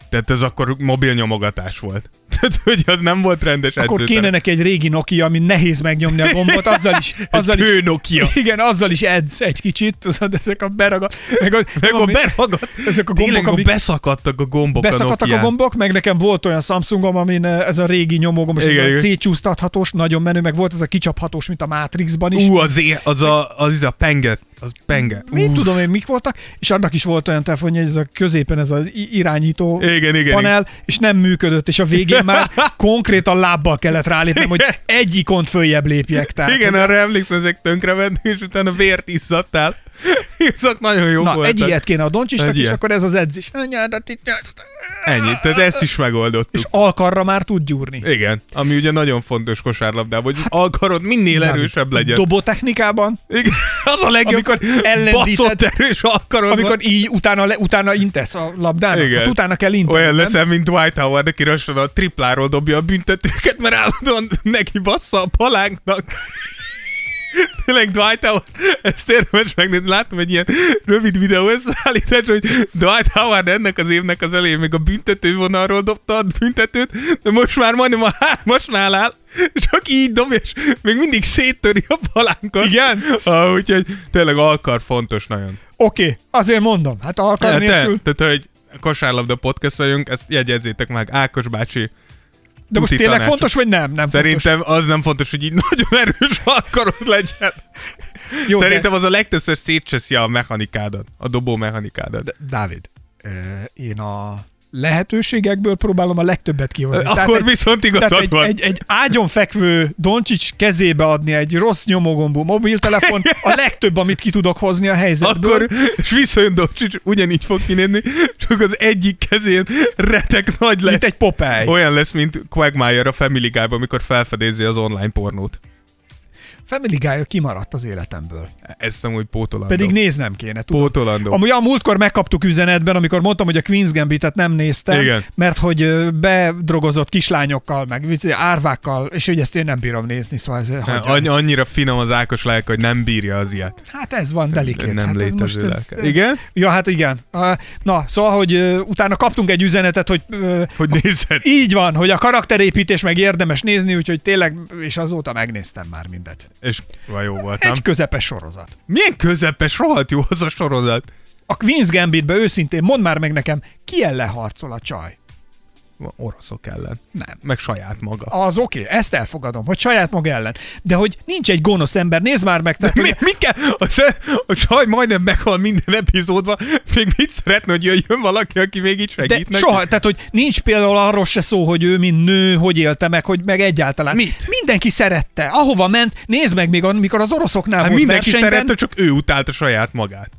Tehát ez akkor mobil nyomogatás volt. Tehát, hogy az nem volt rendes Akkor edzőterem. kéne neki egy régi Nokia, ami nehéz megnyomni a gombot, azzal is, azzal is, Nokia. Igen, azzal is edz egy kicsit, tudod, ezek a beragad, meg, a, Meg a beragadt. ezek a gombok, a amik beszakadtak a gombok beszakadtak a Nokián. gombok, meg nekem volt olyan Samsungom, amin eh, ez a régi nyomógomb, és Igen, ez a igen. szétcsúsztathatós, nagyon menő, meg volt ez a kicsaphatós, mint a Matrixban is. Ú, az, é- az, a, az, a penge. Az penge. Mit tudom én, mik voltak, és annak is volt olyan telefonja, hogy ez a középen ez az irányító Igen, igen, panel, és nem működött, és a végén már konkrétan lábbal kellett rálépnem, hogy egy ikont följebb lépjek. Tehát, Igen, arra emlékszem, ezek tönkrevenni, és utána vért izzadtál. Izzak nagyon jó Na, voltak. egy ilyet kéne a Doncsisnak, és akkor ez az edzés. Ennyi, tehát ezt is megoldottuk. És alkarra már tud gyúrni. Igen, ami ugye nagyon fontos kosárlabdában, hogy az alkarod minél Dávid, erősebb legyen. Dobótechnikában, Igen, az a legjobb, Amikor baszott erős alkarod amikor van. így utána, le, utána intesz a labdának, Igen. hát utána kell inteni. Olyan nem? mint Dwight Howard, aki lassan a tripláról dobja a büntetőket, mert állandóan neki bassza a palánknak. Tényleg Dwight Howard, ezt érdemes megnézni. Láttam egy ilyen rövid videó összeállítás, hogy Dwight Howard ennek az évnek az elején még a büntető vonalról dobta a büntetőt, de most már majdnem a hármasnál áll, csak így dob, és még mindig széttöri a palánkot. Igen? Ah, úgyhogy tényleg alkar fontos nagyon. Oké, okay, azért mondom, hát alkar nélkül. te, tehát, hogy kosárlabda podcast vagyunk, ezt jegyezzétek meg, Ákos bácsi. De most tényleg tanácsot. fontos, vagy nem? Nem Szerintem az nem fontos, hogy így nagyon erős alkarod legyen. fontos. Jó, Szerintem az a legtöbbször szétcseszi a mechanikádat, a dobó mechanikádat. de, Dávid, eh, én a lehetőségekből próbálom a legtöbbet kihozni. Akkor egy, viszont tehát igazad egy, van. egy, egy ágyon fekvő Doncsics kezébe adni egy rossz nyomogombú mobiltelefon, a legtöbb, amit ki tudok hozni a helyzetből. Akkor, és visszajön Dobcsics, ugyanígy fog kinézni, csak az egyik kezén retek nagy lesz. mint egy Popeye. Olyan lesz, mint Quagmire a Family Guy-ban, amikor felfedezi az online pornót. Family Guy kimaradt az életemből. Ezt amúgy pótolandó. Pedig néznem kéne, tudom. Pótolandó. Amúgy a múltkor megkaptuk üzenetben, amikor mondtam, hogy a Queen's Gambit-et nem néztem, Igen. mert hogy bedrogozott kislányokkal, meg árvákkal, és hogy ezt én nem bírom nézni, szóval ez hagyja. Annyi, annyira finom az Ákos lelke, hogy nem bírja az ilyet. Hát ez van, delikét. Nem hát ez létező most ez, ez, Igen? Ja, hát igen. Na, szóval, hogy utána kaptunk egy üzenetet, hogy Hogy nézed. így van, hogy a karakterépítés meg érdemes nézni, úgyhogy tényleg, és azóta megnéztem már mindet. És jó volt, nem? Egy közepes sorozat. Milyen közepes, rohadt jó az a sorozat. A Queen's Gambitbe őszintén, mondd már meg nekem, ki ellen harcol a csaj? Oroszok ellen. Nem. Meg saját maga. Az oké, okay, ezt elfogadom, hogy saját maga ellen. De hogy nincs egy gonosz ember, nézd már meg. Tehát, Mi, hogy- mi kell? A, sze- a csaj majdnem meghal minden epizódban, még mit szeretne, hogy jöjjön valaki, aki még így de segít neki? soha, tehát hogy nincs például arról se szó, hogy ő mint nő, hogy élte meg, hogy meg egyáltalán. Mit? Mindenki szerette. Ahova ment, nézd meg még, amikor az oroszoknál Hát volt mindenki versenyben, szerette, csak ő utálta saját magát.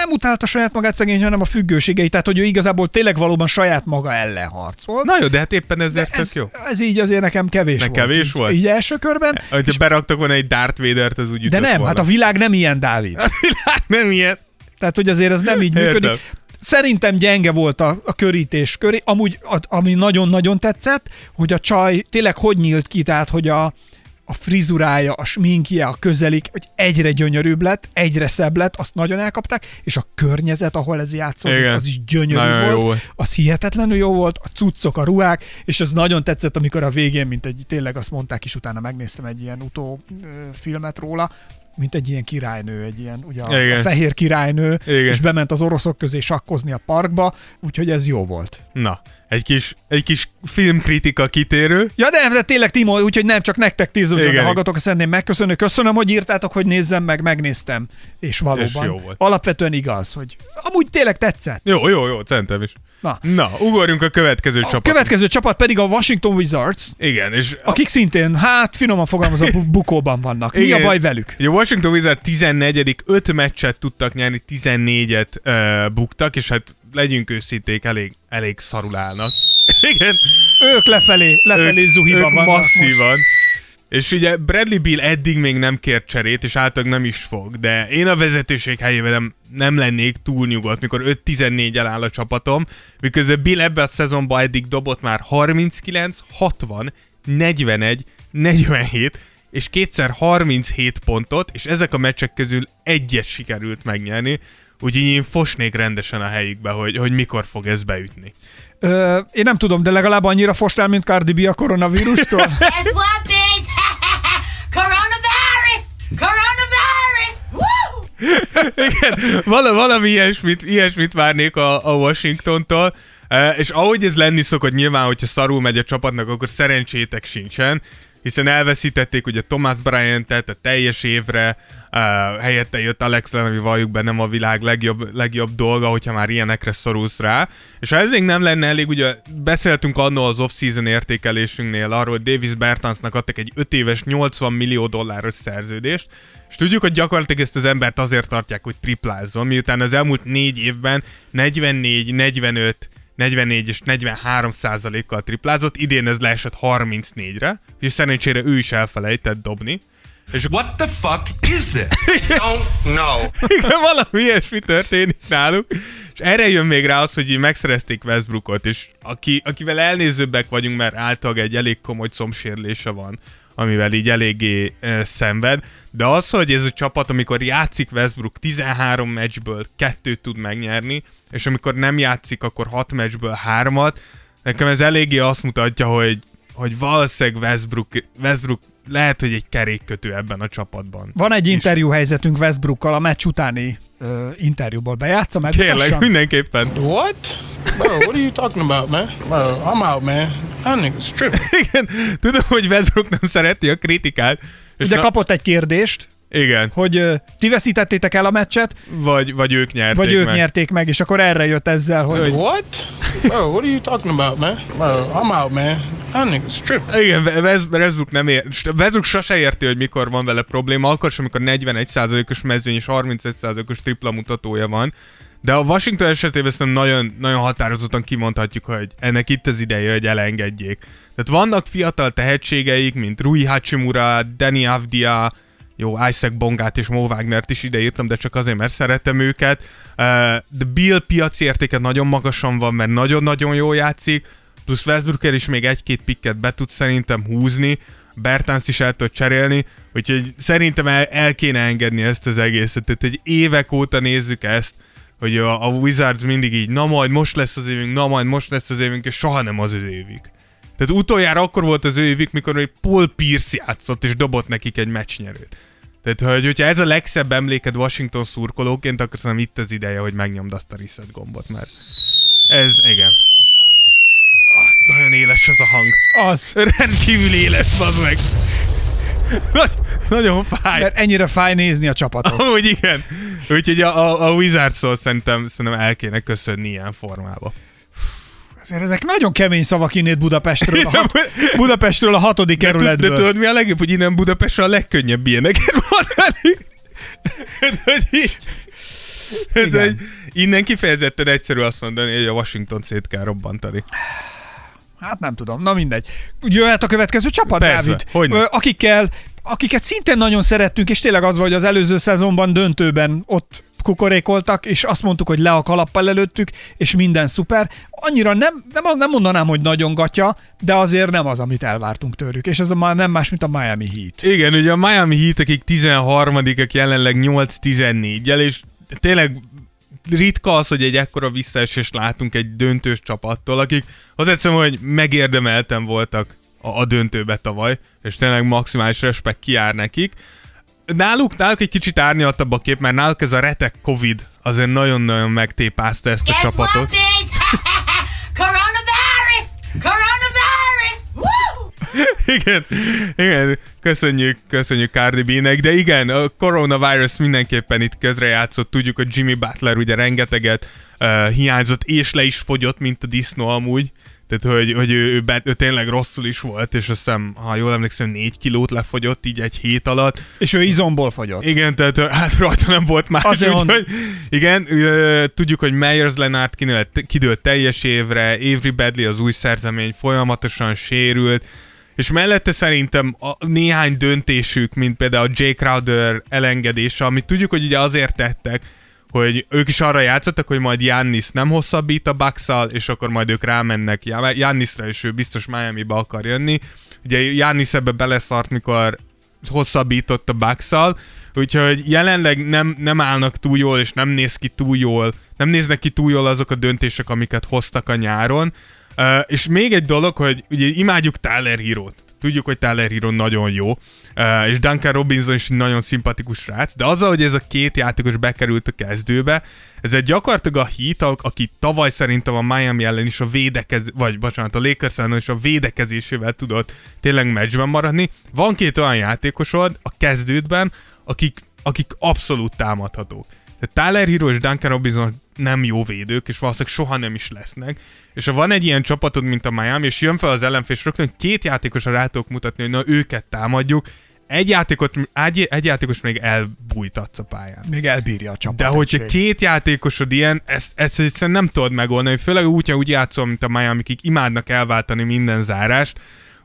Nem utálta saját magát szegény, hanem a függőségeit, tehát hogy ő igazából tényleg valóban saját maga ellen harcol. Na jó, de hát éppen ezért ez, jó. ez így azért nekem kevés Ne volt. kevés így, volt? Így első körben. Hogyha beraktak volna egy Darth Vader-t, az úgy De nem, volna. hát a világ nem ilyen, Dávid. világ nem ilyen. Tehát, hogy azért ez nem így Értem. működik. Szerintem gyenge volt a, a körítés köré. Amúgy, a, ami nagyon-nagyon tetszett, hogy a csaj tényleg hogy nyílt ki, tehát, hogy a, a frizurája, a sminkje, a közelik, hogy egyre gyönyörűbb lett, egyre szebb lett, azt nagyon elkapták, és a környezet, ahol ez játszódik, Igen. az is gyönyörű Nagyon volt, jó volt. az hihetetlenül jó volt, a cuccok, a ruhák, és ez nagyon tetszett, amikor a végén, mint egy, tényleg azt mondták is, utána megnéztem egy ilyen utó filmet róla, mint egy ilyen királynő, egy ilyen, ugye a, Igen. a fehér királynő, Igen. és bement az oroszok közé sakkozni a parkba, úgyhogy ez jó volt. Na, egy kis, egy kis filmkritika kitérő. Ja, de, de tényleg Timo, úgyhogy nem csak nektek tíz Igen. úgyhogy hallgatok, szeretném megköszönni. Köszönöm, hogy írtátok, hogy nézzem meg, megnéztem. És valóban. És jó volt. Alapvetően igaz, hogy amúgy tényleg tetszett. Jó, jó, jó, szerintem is. Na. Na, ugorjunk a következő A csapat. következő csapat pedig a Washington Wizards, Igen, és akik szintén, hát finoman fogalmazva, bu- bukóban vannak. Mi Igen. a baj velük? A Washington Wizards 14 5 meccset tudtak nyerni, 14-et uh, buktak, és hát legyünk őszinték, elég, elég szarul állnak. Igen, Ők lefelé, lefelé zuhiba ők vannak masszívan. És ugye Bradley Bill eddig még nem kért cserét, és általában nem is fog, de én a vezetőség helyében nem, nem lennék túl nyugodt, mikor 5-14 el áll a csapatom, miközben Bill ebben a szezonban eddig dobott már 39, 60, 41, 47, és kétszer 37 pontot, és ezek a meccsek közül egyet sikerült megnyerni, úgyhogy én fosnék rendesen a helyükbe, hogy, hogy mikor fog ez beütni. Ö, én nem tudom, de legalább annyira fostál, mint Cardi B a koronavírustól. Guess what, bitch? Coronavirus! Coronavirus! Woo! Igen, vala, valami ilyesmit, ilyesmit várnék a, a Washingtontól, és ahogy ez lenni szokott, nyilván, hogyha szarul megy a csapatnak, akkor szerencsétek sincsen, hiszen elveszítették ugye Thomas Bryant-et a teljes évre, uh, helyette jött Alex Len, ami valljuk be nem a világ legjobb, legjobb dolga, hogyha már ilyenekre szorulsz rá. És ha ez még nem lenne elég, ugye beszéltünk annól az off-season értékelésünknél arról, hogy Davis Bertansnak adtak egy 5 éves 80 millió dolláros szerződést, és tudjuk, hogy gyakorlatilag ezt az embert azért tartják, hogy triplázzon, miután az elmúlt négy évben 44, 45, 44 és 43 százalékkal triplázott, idén ez leesett 34-re, és szerencsére ő is elfelejtett dobni. És What the fuck is this? Don't know. igen, valami ilyesmi történik náluk. És erre jön még rá az, hogy így megszerezték Westbrookot, és aki, akivel elnézőbbek vagyunk, mert általában egy elég komoly combsérlése van, amivel így eléggé e, szenved, de az, hogy ez a csapat, amikor játszik Westbrook 13 meccsből kettőt tud megnyerni, és amikor nem játszik, akkor 6 meccsből hármat, nekem ez eléggé azt mutatja, hogy hogy valószínűleg Westbrook, Westbrook lehet, hogy egy kerékkötő ebben a csapatban. Van egy És- interjú helyzetünk Westbrookkal a meccs utáni ö, interjúból. Bejátsza meg? Kérlek, mindenképpen. What? Bro, what are you talking about, man? Bro, I'm out, man. That nigga's tripping. Igen, tudom, hogy Westbrook nem szereti a kritikát. És Ugye na, kapott egy kérdést, Igen, hogy ö, ti veszítettétek el a meccset, vagy, vagy ők nyerték vagy ők meg. nyerték meg, és akkor erre jött ezzel, hogy What? Bro, what are you talking about, man? Bro, I'm out, man. That nigga's tripping. Igen, Westbrook nem ér, Westbrook sose érti, hogy mikor van vele probléma, akkor sem, amikor 41%-os mezőny és 31%-os tripla mutatója van. De a Washington esetében szerintem nagyon, nagyon határozottan kimondhatjuk, hogy ennek itt az ideje, hogy elengedjék. Tehát vannak fiatal tehetségeik, mint Rui Hachimura, Danny Avdia, jó, Isaac Bongát és Mo Wagnert is ideírtam, de csak azért, mert szeretem őket. De Bill piaci értéke nagyon magasan van, mert nagyon-nagyon jól játszik, plusz Westbrooker is még egy-két pikket be tud szerintem húzni, Bertans is el tud cserélni, úgyhogy szerintem el, el kéne engedni ezt az egészet. Tehát egy évek óta nézzük ezt, hogy a, a Wizards mindig így, na majd most lesz az évünk, na majd most lesz az évünk, és soha nem az ő évük. Tehát utoljára akkor volt az ő évük, mikor egy Paul Pierce játszott, és dobott nekik egy meccsnyerőt. Tehát, hogy, hogyha ez a legszebb emléked Washington szurkolóként, akkor szerintem itt az ideje, hogy megnyomd azt a reset gombot, mert ez, igen. Ah, nagyon éles az a hang. Az. Rendkívül éles, az meg. Nagy, nagyon fáj. Mert ennyire fáj nézni a csapatot. Amúgy igen. Úgyhogy a, a, a Wizards-szól szerintem, szerintem el kéne köszönni ilyen formába. Azért ezek nagyon kemény szavak innét Budapestről, a, hat, Budapestről a hatodik De, tud- de kerületből. tudod mi a legjobb, hogy innen Budapestre a legkönnyebb ilyeneket mondani? hogy így, hát, Igen. hogy innen kifejezetten egyszerű azt mondani, hogy a Washington szét kell robbantani. Hát nem tudom, na mindegy. Jöhet a következő csapat, Persze, Dávid? hogyne. Akikkel, akiket szintén nagyon szerettünk, és tényleg az volt, hogy az előző szezonban döntőben ott kukorékoltak, és azt mondtuk, hogy le a kalappal előttük, és minden szuper. Annyira nem, nem, nem mondanám, hogy nagyon gatya, de azért nem az, amit elvártunk tőlük. És ez a, nem más, mint a Miami Heat. Igen, ugye a Miami Heat, akik 13-ak jelenleg 8-14-jel, és tényleg ritka az, hogy egy ekkora visszaesést látunk egy döntős csapattól, akik az egyszerűen, hogy megérdemelten voltak a, a döntőbe tavaly, és tényleg maximális respekt kijár nekik. Náluk, náluk egy kicsit árnyaltabb a kép, mert náluk ez a retek Covid azért nagyon-nagyon megtépázta ezt a Guess csapatot. what? Coronavirus! Coronavirus! Woo! igen, igen, köszönjük, köszönjük Cardi B-nek, de igen, a coronavirus mindenképpen itt közrejátszott, tudjuk, hogy Jimmy Butler ugye rengeteget uh, hiányzott, és le is fogyott, mint a disznó amúgy, tehát hogy, hogy ő, ő, be, ő tényleg rosszul is volt, és azt hiszem, ha jól emlékszem, négy kilót lefogyott így egy hét alatt. És ő izomból fogyott. Igen, tehát hát rajta nem volt más, Azért úgyhogy igen, tudjuk, hogy Myers Leonard kidőlt, teljes évre, Avery Badley az új szerzemény folyamatosan sérült, és mellette szerintem a néhány döntésük, mint például a Jay Crowder elengedése, amit tudjuk, hogy ugye azért tettek, hogy ők is arra játszottak, hogy majd Jannis nem hosszabbít a bucks és akkor majd ők rámennek Jannisra, és ő biztos Miami-ba akar jönni. Ugye Jannis ebbe beleszart, mikor hosszabbított a bucks úgyhogy jelenleg nem, nem állnak túl jól, és nem néz ki túl jól, nem néznek ki túl jól azok a döntések, amiket hoztak a nyáron. Uh, és még egy dolog, hogy ugye imádjuk Tyler Hero-t. Tudjuk, hogy Tyler Hero nagyon jó, uh, és Duncan Robinson is nagyon szimpatikus srác, de azzal, hogy ez a két játékos bekerült a kezdőbe, ez egy gyakorlatilag a Heat, aki tavaly szerintem a Miami ellen is a védekez, vagy bocsánat, a Lakers ellen is a védekezésével tudott tényleg meccsben maradni. Van két olyan játékosod a kezdődben, akik, akik abszolút támadhatók. Tehát Tyler Hero és Duncan Robinson nem jó védők, és valószínűleg soha nem is lesznek. És ha van egy ilyen csapatod, mint a Miami, és jön fel az ellenfél, és rögtön két játékosra rá tudok mutatni, hogy na őket támadjuk, egy, játékot, egy, egy játékos még elbújtatsz a pályán. Még elbírja a csapat. De hogyha két játékosod ilyen, ezt, ezt egyszerűen nem tudod megoldani, főleg úgy, hogy úgy játszol, mint a Miami, akik imádnak elváltani minden zárást.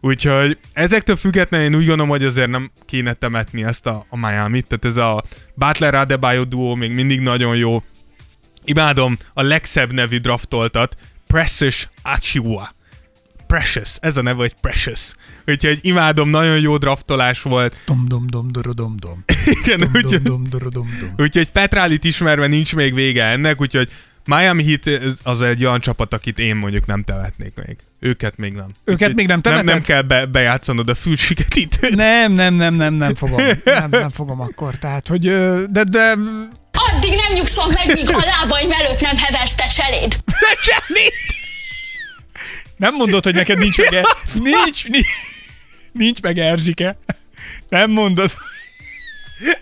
Úgyhogy ezektől függetlenül én úgy gondolom, hogy azért nem kéne temetni ezt a, a Miami-t, tehát ez a Butler Adebayo duó még mindig nagyon jó. Imádom a legszebb nevű draftoltat, Precious Achiuwa. Precious, ez a neve, hogy Precious. Úgyhogy imádom, nagyon jó draftolás volt. Dom, dom, dom, dom, dom, dom. Igen, Dom, úgyhogy, dom, dom, dom, dom, dom. úgyhogy Petrálit ismerve nincs még vége ennek, úgyhogy Miami Heat az egy olyan csapat, akit én mondjuk nem temetnék még. Őket még nem. Őket még nem nem, temeted? nem kell be, bejátszanod a fülsiketítőt. Nem, nem, nem, nem, nem fogom. Nem, nem fogom akkor. Tehát, hogy de, de Addig nem nyugszom meg, míg a lábaim előtt nem heversz te cseléd. nem mondod, hogy neked nincs meg, e- nincs, nincs, nincs meg Erzsike. Nem mondod.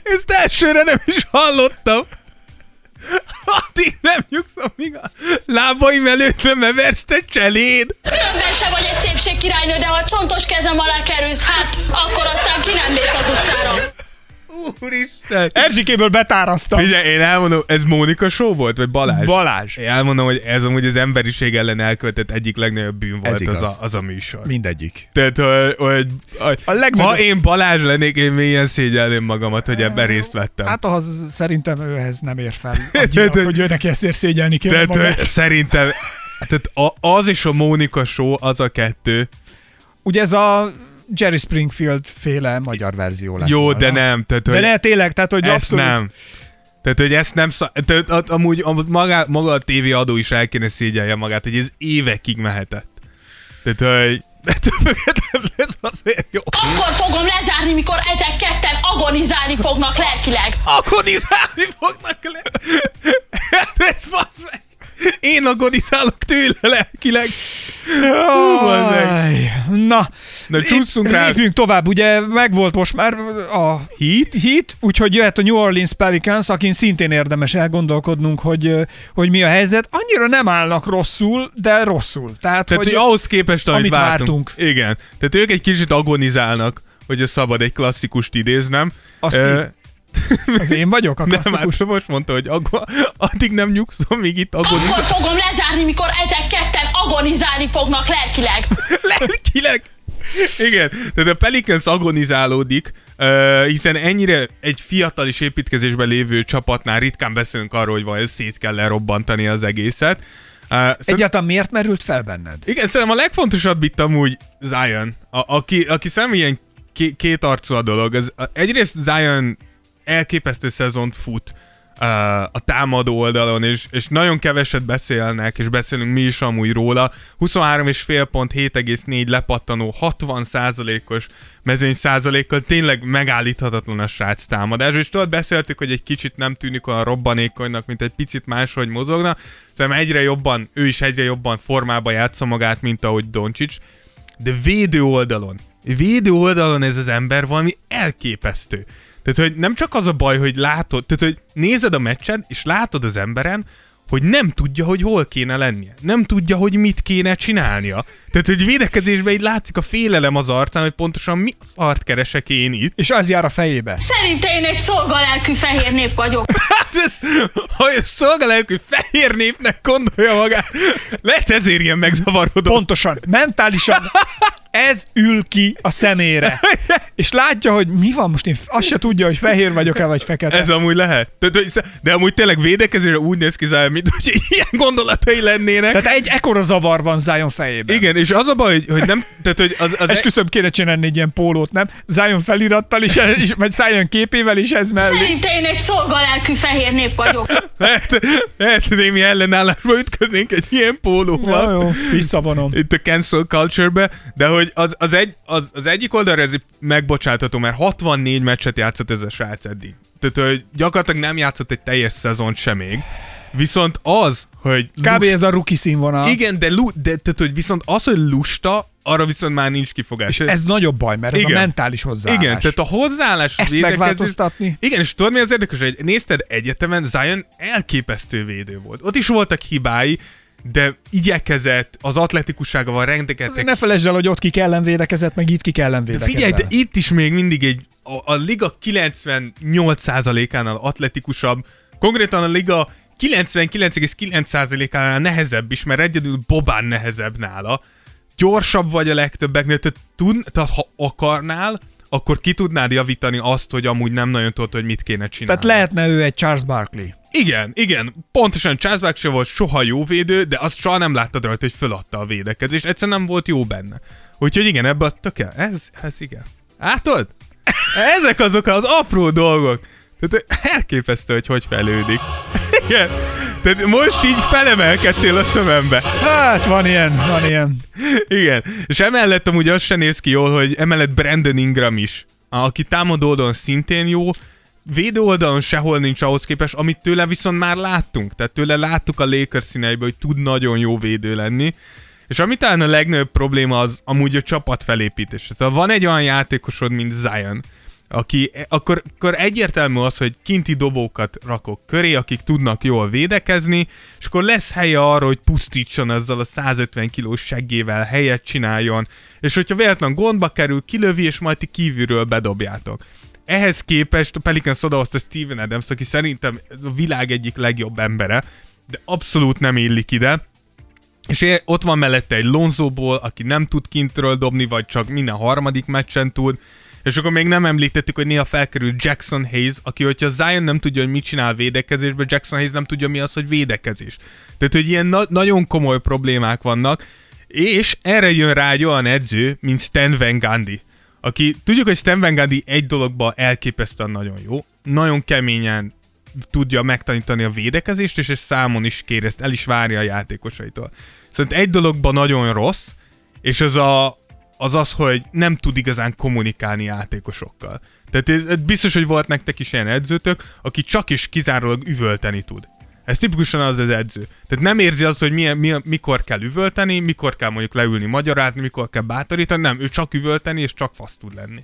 Ezt elsőre nem is hallottam. Addig nem nyugszom, míg a lábaim előtt nem eversz te cseléd. Különben se vagy egy szépség királynő, de ha csontos kezem alá kerülsz, hát akkor aztán ki nem mész az utcára. Úristen. Erzsikéből betárasztam. Figyelj, én elmondom, ez Mónika show volt, vagy Balázs? Balázs. Én elmondom, hogy ez amúgy az emberiség ellen elkövetett egyik legnagyobb bűn volt igaz. az a, az a műsor. Mindegyik. Tehát, hogy, hogy, A legnagyobb- ha én Balázs lennék, én mélyen szégyelném magamat, hogy ebben részt vettem. Hát az szerintem ő ehhez nem ér fel. Annyira, hogy ő neki ezért szégyelni kéne Tehát magát. szerintem tehát az és a Mónika show, az a kettő. Ugye ez a Jerry Springfield féle magyar verzió lett Jó, volna. de nem. Tehát, De hogy ne, tényleg, tehát, hogy abszolút... nem. Tehát, hogy ezt nem szá... Tehát, a- amúgy a, maga, maga a tévéadó is el kéne szégyelje magát, hogy ez évekig mehetett. Tehát, hogy de lesz azért jó. Akkor fogom lezárni, mikor ezek ketten agonizálni fognak lelkileg. Agonizálni fognak le. Hát ez basz meg. Én agonizálok tőle lelkileg. Aj, Na, Na, csúszunk rá. Lépjünk tovább, ugye megvolt most már a Heat? hit, úgyhogy jöhet a New Orleans Pelicans, akin szintén érdemes elgondolkodnunk, hogy, hogy mi a helyzet. Annyira nem állnak rosszul, de rosszul. Tehát, Tehát, hogy hogy ahhoz képest, amit, amit vártunk. vártunk. Igen. Tehát ők egy kicsit agonizálnak, hogy a szabad egy klasszikust idéznem. Az Ö, az én vagyok a nem, klasszikus. hát most mondta, hogy aggo- addig nem nyugszom, míg itt agonizál. Akkor fogom lezárni, mikor ezek ketten agonizálni fognak lelkileg. Lelkileg! Igen, tehát a Pelicans agonizálódik, uh, hiszen ennyire egy fiatal és építkezésben lévő csapatnál ritkán beszélünk arról, hogy vajon szét kell lerobbantani az egészet. Uh, szerint- Egyáltalán miért merült fel benned? igen, szerintem a legfontosabb itt amúgy Zion, a, aki, aki személyen ké, két arcú a dolog. Ez, egyrészt Zion elképesztő szezont fut a támadó oldalon, és, és nagyon keveset beszélnek, és beszélünk mi is amúgy róla. 23,5 pont, 7,4 lepattanó, 60 százalékos mezőny százalékkal, tényleg megállíthatatlan a srác támadás, és tudod, beszéltük, hogy egy kicsit nem tűnik olyan robbanékonynak, mint egy picit máshogy mozogna, szerintem egyre jobban, ő is egyre jobban formába játsza magát, mint ahogy Doncsics, de védő oldalon, védő oldalon ez az ember valami elképesztő. Tehát, hogy nem csak az a baj, hogy látod, tehát, hogy nézed a meccset, és látod az emberen, hogy nem tudja, hogy hol kéne lennie. Nem tudja, hogy mit kéne csinálnia. Tehát, hogy védekezésben így látszik a félelem az arcán, hogy pontosan mi az art keresek én itt. És az jár a fejébe. Szerinte én egy szolgalelkű fehér nép vagyok. Hát ez, ha egy szolgálelkű fehér népnek gondolja magát, lehet ezért ilyen megzavarodó. Pontosan, mentálisan ez ül ki a szemére. És látja, hogy mi van most, én azt se tudja, hogy fehér vagyok-e, vagy fekete. Ez amúgy lehet. Hogy sz- de amúgy tényleg védekezésre úgy néz ki Zion, mint hogy ilyen gondolatai lennének. Tehát egy ekkora zavar van Zion fejében. Igen, és az a baj, hogy, hogy nem, tehát hogy az, az Esküszöm, kéne csinálni egy ilyen pólót, nem? Zion felirattal is, és, vagy Zion képével is ez mellé. Szerinte én egy szolgalelkű fehér nép vagyok. lehet, lehet némi ellenállásba ütköznénk egy ilyen pólóval. Jó, jó, visszavonom. Itt a cancel culture-be, de hogy az, az, egy, az, az egyik oldalra ez megbocsátható, mert 64 meccset játszott ez a srác eddig. Tehát, hogy gyakorlatilag nem játszott egy teljes szezont sem még. Viszont az, hogy... Kb. ez a rookie színvonal. Igen, de, lu- de tehát, hogy viszont az, hogy lusta, arra viszont már nincs kifogás. És ez nagyobb baj, mert ez Igen. a mentális hozzáállás. Igen, tehát a hozzáállás Ezt védekezés- megváltoztatni? Igen, és tudod mi az érdekes, hogy nézted egyetemen, Zion elképesztő védő volt. Ott is voltak hibái, de igyekezett, az atletikusságával rengeteg Ne felejtsd el, hogy ott ki ellen védekezett, meg itt ki ellen de védekezett. figyelj, de itt is még mindig egy, a, a liga 98%-ánál atletikusabb, konkrétan a liga 99,9%-ánál nehezebb is, mert egyedül Bobán nehezebb nála. Gyorsabb vagy a legtöbbeknél, tehát, tud, tehát ha akarnál, akkor ki tudnád javítani azt, hogy amúgy nem nagyon tudod, hogy mit kéne csinálni. Tehát lehetne ő egy Charles Barkley. Igen, igen, pontosan Charles Barkley se volt soha jó védő, de azt soha nem láttad rajta, hogy föladta a védekezést, egyszerűen nem volt jó benne. Úgyhogy igen, ebbe az tökél. Ez, ez igen. Látod? Ezek azok az apró dolgok. Tehát elképesztő, hogy hogy fejlődik. Igen. Tehát most így felemelkedtél a szemembe. Hát van ilyen, van ilyen. Igen. És emellett amúgy az se néz ki jól, hogy emellett Brandon Ingram is, aki támadó oldalon szintén jó, védő oldalon sehol nincs ahhoz képest, amit tőle viszont már láttunk. Tehát tőle láttuk a Lakers színeiben, hogy tud nagyon jó védő lenni. És ami talán a legnagyobb probléma az amúgy a csapat felépítés. Tehát van egy olyan játékosod, mint Zion, aki, akkor, akkor egyértelmű az, hogy kinti dobókat rakok köré, akik tudnak jól védekezni, és akkor lesz helye arra, hogy pusztítson ezzel a 150 kilós seggével, helyet csináljon, és hogyha véletlen gondba kerül, kilövi, és majd ti kívülről bedobjátok. Ehhez képest a Pelicans odahozta Steven Adams, aki szerintem a világ egyik legjobb embere, de abszolút nem illik ide. És ott van mellette egy Lonzóból, aki nem tud kintről dobni, vagy csak minden harmadik meccsen tud. És akkor még nem említettük, hogy néha felkerül Jackson Hayes, aki, hogyha Zion nem tudja, hogy mit csinál védekezésben, Jackson Hayes nem tudja, mi az, hogy védekezés. Tehát, hogy ilyen na- nagyon komoly problémák vannak, és erre jön rá egy olyan edző, mint Stan Van Gundy, aki tudjuk, hogy Stan Van Gundy egy dologban elképesztően nagyon jó, nagyon keményen tudja megtanítani a védekezést, és ezt számon is kér, ezt el is várja a játékosaitól. Szóval egy dologban nagyon rossz, és az a, az, az, hogy nem tud igazán kommunikálni játékosokkal. Tehát ez, biztos, hogy volt nektek is ilyen edzőtök, aki csak és kizárólag üvölteni tud. Ez tipikusan az az edző. Tehát nem érzi azt, hogy milyen, milyen, mikor kell üvölteni, mikor kell mondjuk leülni, magyarázni, mikor kell bátorítani, nem, ő csak üvölteni, és csak fasz tud lenni.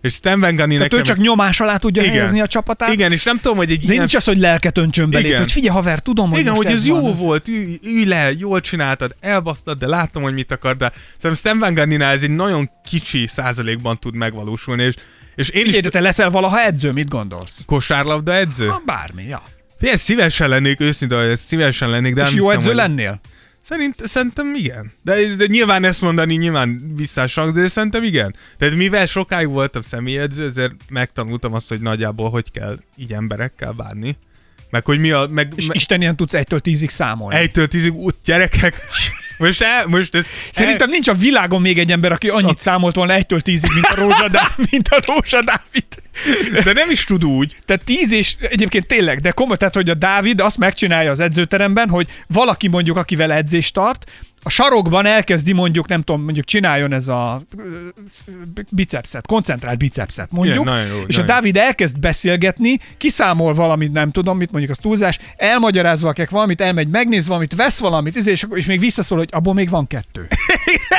És Stan Van Gunny Tehát ő csak nyomás alá tudja Igen. helyezni a csapatát. Igen, és nem tudom, hogy egy De ilyen... nincs az, hogy lelket öntsön belét, Igen. hogy figyelj haver, tudom, hogy Igen, hogy ez, jó van, volt, ülj, ülj le, jól csináltad, elbasztad, de látom, hogy mit akar, de szerintem Stan Van Gunnynál ez egy nagyon kicsi százalékban tud megvalósulni, és, és én Figyelj, is te leszel valaha edző, mit gondolsz? kosárlabda edző. Ha, bármi, ja. Figyelj, szívesen lennék, őszintén, hogy szívesen lennék, de És nem jó hiszem, edző hogy- lennél? Szerint, szerintem igen. De, de nyilván ezt mondani nyilván visszásang, de szerintem igen. Tehát mivel sokáig voltam személyedző, ezért megtanultam azt, hogy nagyjából hogy kell így emberekkel bánni. Meg hogy mi a... Meg, És me, Isten ilyen tudsz egytől tízig számolni. egytől tízig, út, gyerekek, most, el, most ez... Szerintem nincs a világon még egy ember, aki annyit számolt volna egytől tízig, mint a Rózsa, Dá- mint a Rózsa Dávid. el, de nem is tud úgy. Tehát tíz és egyébként tényleg, de komoly, tehát hogy a Dávid azt megcsinálja az edzőteremben, hogy valaki mondjuk, akivel edzést tart, a sarokban elkezdi mondjuk, nem tudom, mondjuk csináljon ez a ö, bicepszet, koncentrált bicepszet mondjuk, Igen, nagyon jó, és a nagyon Dávid elkezd beszélgetni, kiszámol valamit, nem tudom mit, mondjuk az túlzás, elmagyaráz valakinek valamit, elmegy, megnéz valamit, vesz valamit, izé, és, és még visszaszól, hogy abból még van kettő.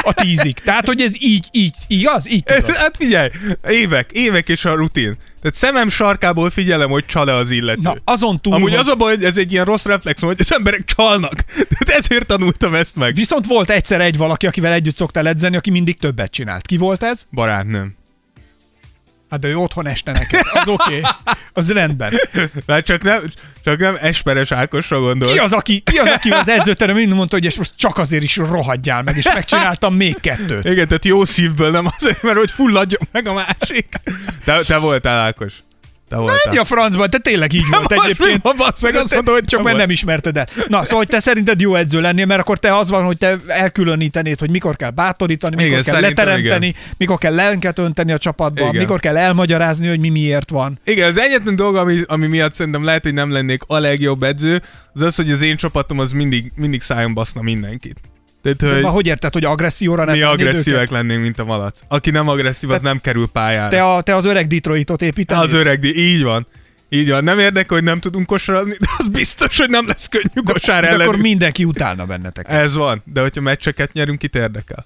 A tízig. Tehát, hogy ez így, így, igaz? Így tudod. Hát figyelj, évek, évek és a rutin. Tehát szemem sarkából figyelem, hogy csal-e az illető. Na, azon túl, Amúgy hogy- az a baj, hogy ez egy ilyen rossz reflex, hogy az emberek csalnak. Tehát ezért tanultam ezt meg. Viszont volt egyszer egy valaki, akivel együtt szoktál edzeni, aki mindig többet csinált. Ki volt ez? Barátnőm. Hát de ő otthon este neked. Az oké. Okay. Az rendben. Mert csak nem, csak nem Esperes Ákosra gondol. Ki az, aki, ki az, aki az edzőterem mind mondta, hogy és most csak azért is rohadjál meg, és megcsináltam még kettőt. Igen, tehát jó szívből, nem azért, mert hogy fulladjon meg a másik. Te, te voltál Ákos. Te voltál. Menj a francba, te tényleg így volt most egyébként. mi van, bassz meg, azt mondom, hogy csak mert nem ismerted el. Na, szóval, hogy te szerinted jó edző lennél, mert akkor te az van, hogy te elkülönítenéd, hogy mikor kell bátorítani, mikor Igen, kell leteremteni, mikor kell lelket önteni a csapatba, Igen. mikor kell elmagyarázni, hogy mi miért van. Igen, az egyetlen dolog, ami, ami miatt szerintem lehet, hogy nem lennék a legjobb edző, az az, hogy az én csapatom az mindig, mindig szájon baszna mindenkit. Tehát, De hogy ma hogy érted, hogy agresszióra nem mi agresszívek őket? lennénk, mint a malac. Aki nem agresszív, az nem kerül pályára. Te, a, te az öreg Detroitot építenéd? Az öreg, így van. Így van. Nem érdekel, hogy nem tudunk kosarazni, de az biztos, hogy nem lesz könnyű kosár de akkor ellen. mindenki utálna benneteket. Ez van. De hogyha meccseket nyerünk, kit érdekel?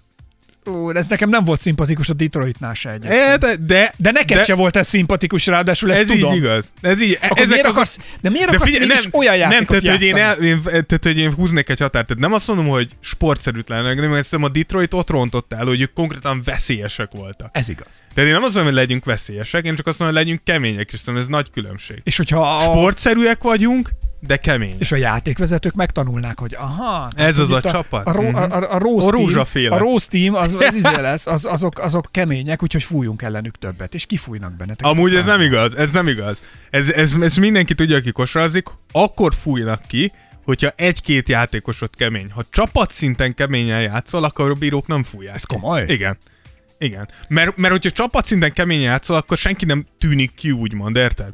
Ó, ez nekem nem volt szimpatikus a Detroitnál se egyébként. De, de, De neked de, se volt ez szimpatikus, ráadásul ezt Ez tudom. így igaz. Ez így. Akkor ezek miért az- akarsz, de miért akarsz figyelj, mégis olyan nem, játékot tehát, hogy én, el, én, tehát, hogy én húznék egy határt. Tehát nem azt mondom, hogy sportszerűtlenek, nem hiszem a Detroit ott rontott el, hogy ők konkrétan veszélyesek voltak. Ez igaz. Tehát én nem azt mondom, hogy legyünk veszélyesek, én csak azt mondom, hogy legyünk kemények, és szerintem ez nagy különbség. És hogyha a, Sportszerűek vagyunk, de kemény. és a játékvezetők megtanulnák, hogy aha, Ez az a itt csapat. A, a, a, a, a, Rose A team, rózsaféle. a Rose team, az, az, izé lesz, az, azok, azok kemények, úgyhogy fújjunk ellenük többet, és kifújnak benneteket. Amúgy a ez nem igaz, ez nem igaz. Ez, ez, ez mindenki tudja, aki kosarazik, akkor fújnak ki, hogyha egy-két játékosod kemény. Ha csapatszinten keményen játszol, akkor a bírók nem fújják. Ez komoly? Igen. Igen. Mert, mert hogyha csapatszinten keményen játszol, akkor senki nem tűnik ki, úgymond, érted?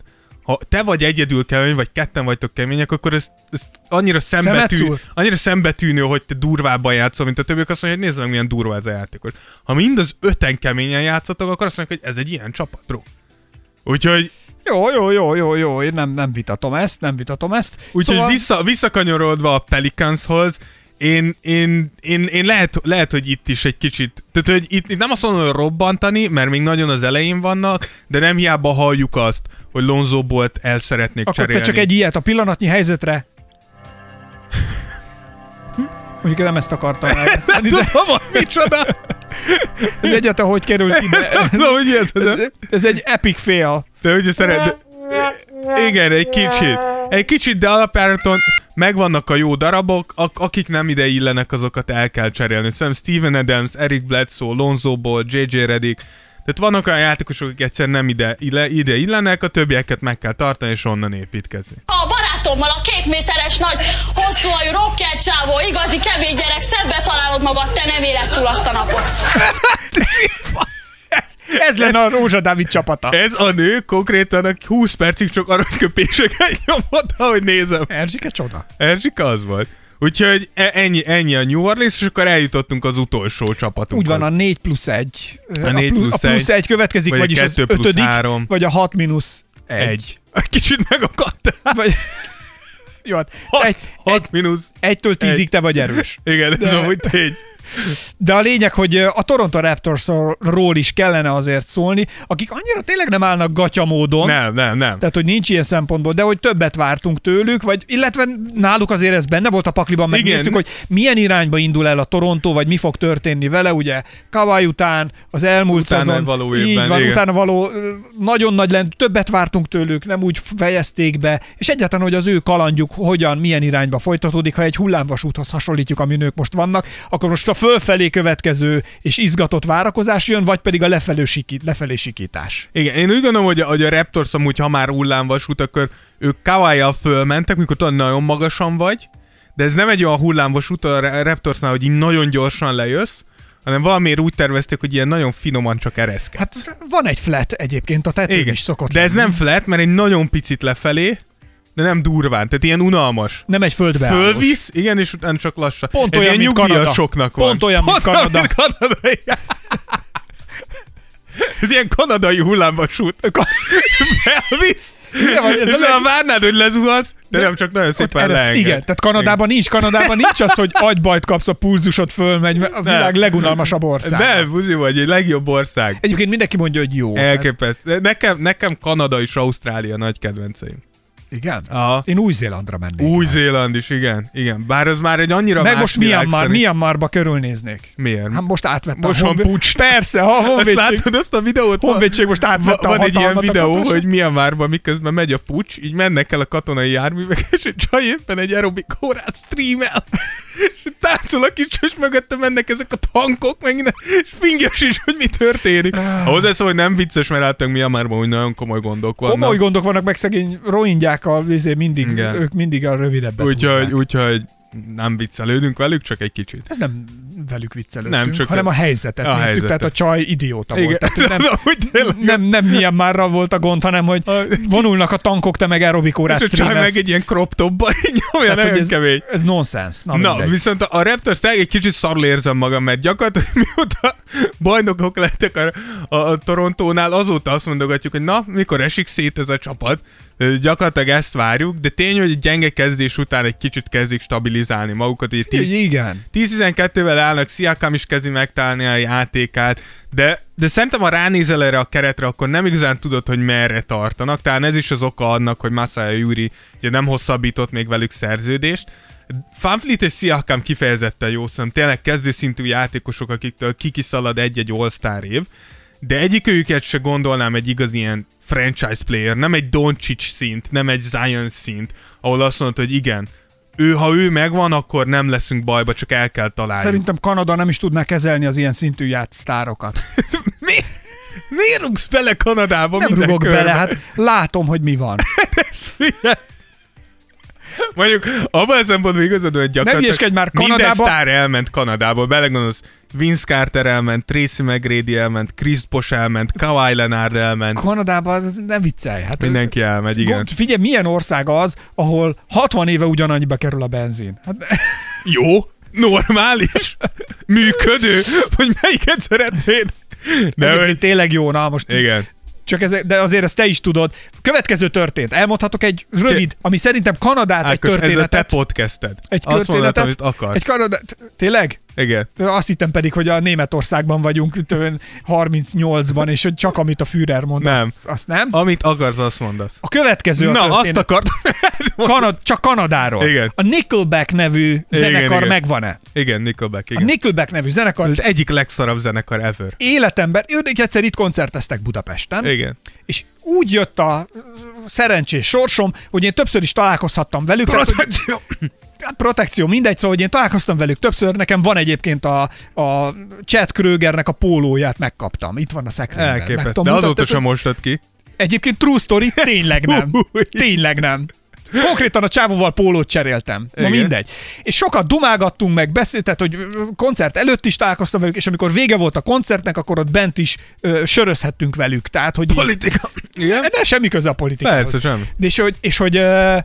Ha te vagy egyedül kemény, vagy ketten vagytok kemények, akkor ez, ez annyira, szembetű, annyira szembetűnő, hogy te durvábban játszol, mint a többiek, azt mondja, hogy nézd meg, milyen durva ez a játékos. Ha mind az öten keményen játszotok, akkor azt mondják, hogy ez egy ilyen csapat, bro. Úgyhogy Jó, jó, jó, jó, jó, én nem, nem vitatom ezt, nem vitatom ezt. Úgyhogy Szóval- vissza, visszakanyarodva a Pelicanshoz, én, én, én, én lehet, lehet, hogy itt is egy kicsit, tehát hogy itt, itt nem azt mondom, hogy robbantani, mert még nagyon az elején vannak, de nem hiába halljuk azt, hogy Lonzo Bolt el szeretnék Akkor cserélni. te csak egy ilyet a pillanatnyi helyzetre. Mondjuk én nem ezt akartam eljátszani, de Tudom, hogy micsoda! hogy egyáltalán hogy került ide. Tudom, hogy ez, Ez, ez egy epic fail. de ugye szeret... Igen, egy kicsit. Egy kicsit, de alapjáraton megvannak a jó darabok, ak- akik nem ide illenek, azokat el kell cserélni. Szerintem Steven Adams, Eric Bledsoe, Lonzo Ball, JJ Redick, tehát vannak olyan játékosok, akik egyszer nem ide, ille, ide illenek, a többieket meg kell tartani, és onnan építkezni. A barátommal, a két méteres nagy, hosszú hajú rocker csávó, igazi kemény gyerek, szebbe találod magad, te nem éled túl azt a napot. Ez lenne a Rózsa Dávid csapata. Ez a nő konkrétan a 20 percig csak aranyköpéseket nyomott, ahogy nézem. Erzsike csoda. Erzsika az volt. Úgyhogy e- ennyi, ennyi a New Orleans, és akkor eljutottunk az utolsó csapatunkhoz. Úgy van, a 4 plusz 1. A négy plusz a plusz egy, 1 következik, vagy a vagyis az kettő plusz ötödik, három. vagy a 6 mínusz 1. egy. Kicsit megakadtál. Vagy... Jó, hát Hat, egy, hat egy, mínusz. egytől tízig egy. te vagy erős. Igen, ez De- amúgy tény. De a lényeg, hogy a Toronto Raptorsról is kellene azért szólni, akik annyira tényleg nem állnak gatya módon. Nem, nem, nem. Tehát, hogy nincs ilyen szempontból, de hogy többet vártunk tőlük, vagy illetve náluk azért ez benne volt a pakliban, megnéztük, hogy milyen irányba indul el a Toronto, vagy mi fog történni vele, ugye Kawai után, az elmúlt Utána szezon. való így évben, van, igen. utána való, nagyon nagy lent, többet vártunk tőlük, nem úgy fejezték be, és egyáltalán, hogy az ő kalandjuk hogyan, milyen irányba folytatódik, ha egy hullámvasúthoz hasonlítjuk, amin ők most vannak, akkor most a fölfelé következő és izgatott várakozás jön, vagy pedig a lefelé, sikít, lefelé sikítás. Igen, én úgy gondolom, hogy a, hogy a Raptors amúgy, ha már hullámvasút, akkor ők kawai fölmentek, mikor tudod, nagyon magasan vagy, de ez nem egy olyan hullámvasút a Ra- Raptorsnál, hogy így nagyon gyorsan lejössz, hanem valamiért úgy tervezték, hogy ilyen nagyon finoman csak ereszkedsz. Hát van egy flat egyébként, a tetőn Igen, is szokott de ez lenni. nem flat, mert egy nagyon picit lefelé, de nem durván, tehát ilyen unalmas. Nem egy földbe Fölvisz, igen, és utána csak lassan. Pont ez olyan, ilyen mint Kanada. nyugdíjasoknak van. Pont olyan, mint Kanada. mint Kanada. Ez ilyen kanadai hullámvasút. Elvisz, Igen, ez egy- olyan várnád, hogy lezuhasz, de, De- nem csak nagyon szépen leenged. Igen, tehát Kanadában nincs, Kanadában nincs az, hogy agybajt kapsz, a pulzusod fölmegy, a világ legunalmasabb ország. De, buzi vagy, egy legjobb ország. Egyébként mindenki mondja, hogy jó. Elképesztő. Nekem, nekem Kanada és Ausztrália nagy kedvenceim. Igen? Aha. Én Új-Zélandra mennék. Új-Zéland is, igen. Igen. Bár az már egy annyira Meg most Myanmar. Myanmarba körülnéznék. Miért? Hát most átvettem. Most a van honvéd- pucs. Persze, ha a Azt honvédség, látod azt a videót? honvédség most átvette a van egy ilyen a videó, hogy milyen márban miközben megy a pucs, így mennek el a katonai járművek, és egy csaj éppen egy aerobik órát streamel. Táncol a kis, és mögötte mennek ezek a tankok, meg minden, és fingyes is, hogy mi történik. Ah. Hozzá hogy nem vicces, mert a márban, hogy nagyon komoly gondok vannak. Komoly gondok vannak, meg szegény rohingyákkal, izé mindig, Igen. ők mindig a rövidebbet Úgyhogy, úgyhogy nem viccelődünk velük, csak egy kicsit. Ez nem velük viccelődtünk, Nem, csak hanem a- a helyzetet a néztük, helyzetet. tehát a csaj idióta Igen. volt. Tehát nem, Úgy nem, nem milyen márral volt a gond, hanem hogy vonulnak a tankok, te meg aerobik órát És a csaj meg egy ilyen crop topba, nyomja, Tehát, ez, kemény. ez nonsens. Na, Na, mindegy. viszont a Raptors egy kicsit szarul érzem magam, mert gyakorlatilag mióta bajnokok lettek a, a, a Torontónál, azóta azt mondogatjuk, hogy na, mikor esik szét ez a csapat. Gyakorlatilag ezt várjuk, de tény, hogy egy gyenge kezdés után egy kicsit kezdik stabilizálni magukat. Így 10, Igen. 10-12-vel állnak, Siakam is kezdi megtalálni a játékát, de, de szerintem ha ránézel erre a keretre, akkor nem igazán tudod, hogy merre tartanak. Talán ez is az oka annak, hogy Masaya Yuri ugye nem hosszabbított még velük szerződést. Fanfleet és Siakam kifejezetten jó, szóval tényleg kezdőszintű játékosok, akiktől kikiszalad egy-egy all év, de egyikőjüket se gondolnám egy igaz ilyen franchise player, nem egy Doncic szint, nem egy Zion szint, ahol azt mondod, hogy igen, ő, ha ő megvan, akkor nem leszünk bajba, csak el kell találni. Szerintem Kanada nem is tudná kezelni az ilyen szintű játsztárokat. Mi? Miért rugsz bele Kanadába Nem minden rugok körben? bele, hát látom, hogy mi van. Ez hülye. Mondjuk abban a szempontból igazad, hogy gyakorlatilag már, minden Kanadába- sztár elment Kanadába. Belegondolsz, Vince Carter elment, Tracy McGrady elment, Chris Bosh elment, Kawhi Leonard elment. Kanadában az nem viccelj. Hát Mindenki elmegy, igen. Gond, figyelj, milyen ország az, ahol 60 éve ugyanannyiba kerül a benzin. Hát, Jó, normális, működő, hogy melyiket szeretnéd. De hogy... tényleg jó, na most Igen. Csak ez, de azért ezt te is tudod. Következő történt. Elmondhatok egy rövid, ami szerintem Kanadát egy Ákos, ez a te történetet. podcasted. Egy Azt történetet. amit akarsz. Egy Kanadát. Tényleg? Igen. Azt hittem pedig, hogy a Németországban vagyunk itt olyan 38-ban, és hogy csak amit a Führer mond, Nem. Azt, azt nem. Amit akarsz, azt mondasz. A következő a Na, azt történet. akartam. Kanad, csak Kanadáról. Igen. A Nickelback nevű zenekar igen. megvan-e? Igen, Nickelback, A igen. Nickelback nevű zenekar Az egyik legszarabb zenekar ever. életemben, ők egyszer itt koncerteztek Budapesten, Igen. és úgy jött a szerencsés sorsom, hogy én többször is találkozhattam velük. tehát, hogy- Protekció. Hát protekció, mindegy, szóval, hogy én találkoztam velük többször, nekem van egyébként a, a Chad Krögernek a pólóját megkaptam. Itt van a szekrényben. Elképesztő. De azóta sem mostad ki. Egyébként true story, tényleg nem. Tényleg nem. Konkrétan a csávóval pólót cseréltem. Na Igen. mindegy. És sokat dumálgattunk meg, beszélt, tehát, hogy koncert előtt is találkoztam velük, és amikor vége volt a koncertnek, akkor ott bent is ö, sörözhettünk velük. Tehát, hogy Politika. Igen? de semmi köze a politikához. Persze, semmi. És hogy, és hogy ö,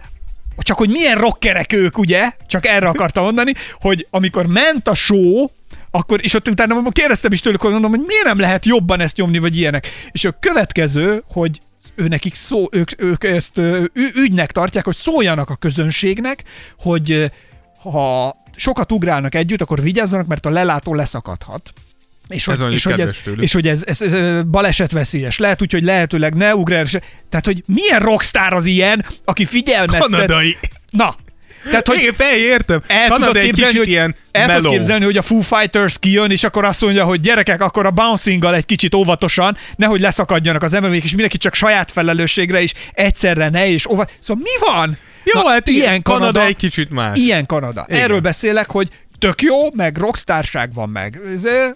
csak hogy milyen rockerek ők, ugye? Csak erre akartam mondani, hogy amikor ment a show, akkor, és ott utána kérdeztem is tőlük, hogy mondom, hogy miért nem lehet jobban ezt nyomni, vagy ilyenek. És a következő, hogy ő nekik szó, ők, ők ezt ü- ügynek tartják, hogy szóljanak a közönségnek, hogy ha sokat ugrálnak együtt, akkor vigyázzanak, mert a lelátó leszakadhat. És Ez hogy, és hogy, ez, tőlük. és hogy ez, ez, ez balesetveszélyes. Lehet úgy, hogy lehetőleg ne ugrál. Tehát, hogy milyen rockstar az ilyen, aki figyelmeztet. Kanadai. Na, tehát, hogy Igen, fel, értem. el Kanada tudod képzelni, hogy, ilyen el tudod mellow. képzelni, hogy a Foo Fighters kijön, és akkor azt mondja, hogy gyerekek, akkor a bouncinggal egy kicsit óvatosan, nehogy leszakadjanak az emelők, és mindenki csak saját felelősségre is egyszerre ne, és óva... Szóval mi van? Jó, hát igen, ilyen Kanada Kanada, egy kicsit más. Ilyen Kanada. Igen. Erről beszélek, hogy tök jó, meg rockstárság van meg,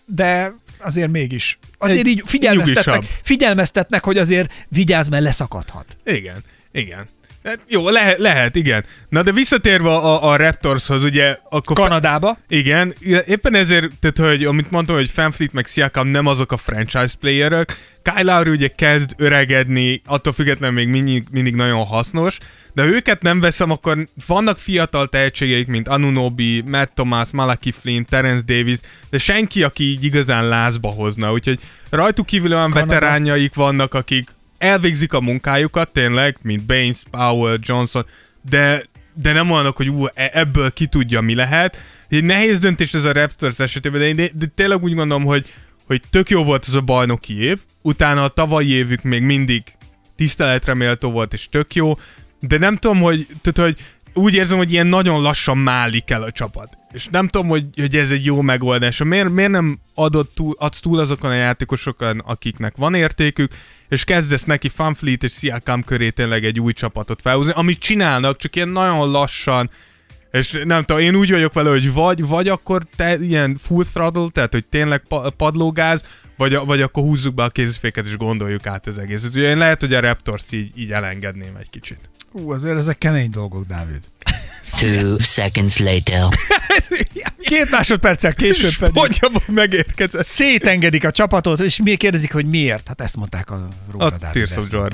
de azért mégis. Azért Egy így figyelmeztetnek, nyugisabb. figyelmeztetnek, hogy azért vigyázz, mert leszakadhat. Igen, igen. Hát Jó, lehet, lehet, igen. Na de visszatérve a, a Raptorshoz, ugye... Akkor Kanadába. Igen, éppen ezért, tehát, hogy amit mondtam, hogy Fanfleet meg Siakam nem azok a franchise playerök, Kyle Lowry ugye kezd öregedni, attól függetlenül még mindig, mindig nagyon hasznos, de ha őket nem veszem, akkor vannak fiatal tehetségeik, mint Anunobi, Matt Thomas, Malaki Flynn, Terence Davis, de senki, aki így igazán lázba hozna, úgyhogy rajtuk kívül olyan Kanada. veteránjaik vannak, akik elvégzik a munkájukat tényleg, mint Baines, Powell, Johnson, de, de nem olyanok, hogy ú, e- ebből ki tudja, mi lehet. Egy nehéz döntés ez a Raptors esetében, de, én- de, tényleg úgy gondolom, hogy, hogy tök jó volt ez a bajnoki év, utána a tavalyi évük még mindig tiszteletre méltó volt, és tök jó, de nem tudom, hogy, tehát, hogy úgy érzem, hogy ilyen nagyon lassan málik el a csapat. És nem tudom, hogy, hogy ez egy jó megoldás. Miért, miért nem adott túl, adsz túl azokon a játékosokon, akiknek van értékük, és kezdesz neki Fanfleet és Siakam köré tényleg egy új csapatot felhúzni, amit csinálnak, csak ilyen nagyon lassan, és nem tudom, én úgy vagyok vele, hogy vagy, vagy akkor te ilyen full throttle, tehát hogy tényleg pa- padlógáz, vagy, vagy akkor húzzuk be a kéziféket és gondoljuk át az egészet. Ugye én lehet, hogy a Raptors így, így elengedném egy kicsit. Ú, azért ezek kemény dolgok, Dávid. Two seconds later. Két másodperccel később pedig megérkezett. szétengedik a csapatot, és mi kérdezik, hogy miért? Hát ezt mondták a Rózsa A Dávid. Tears of. Rózsa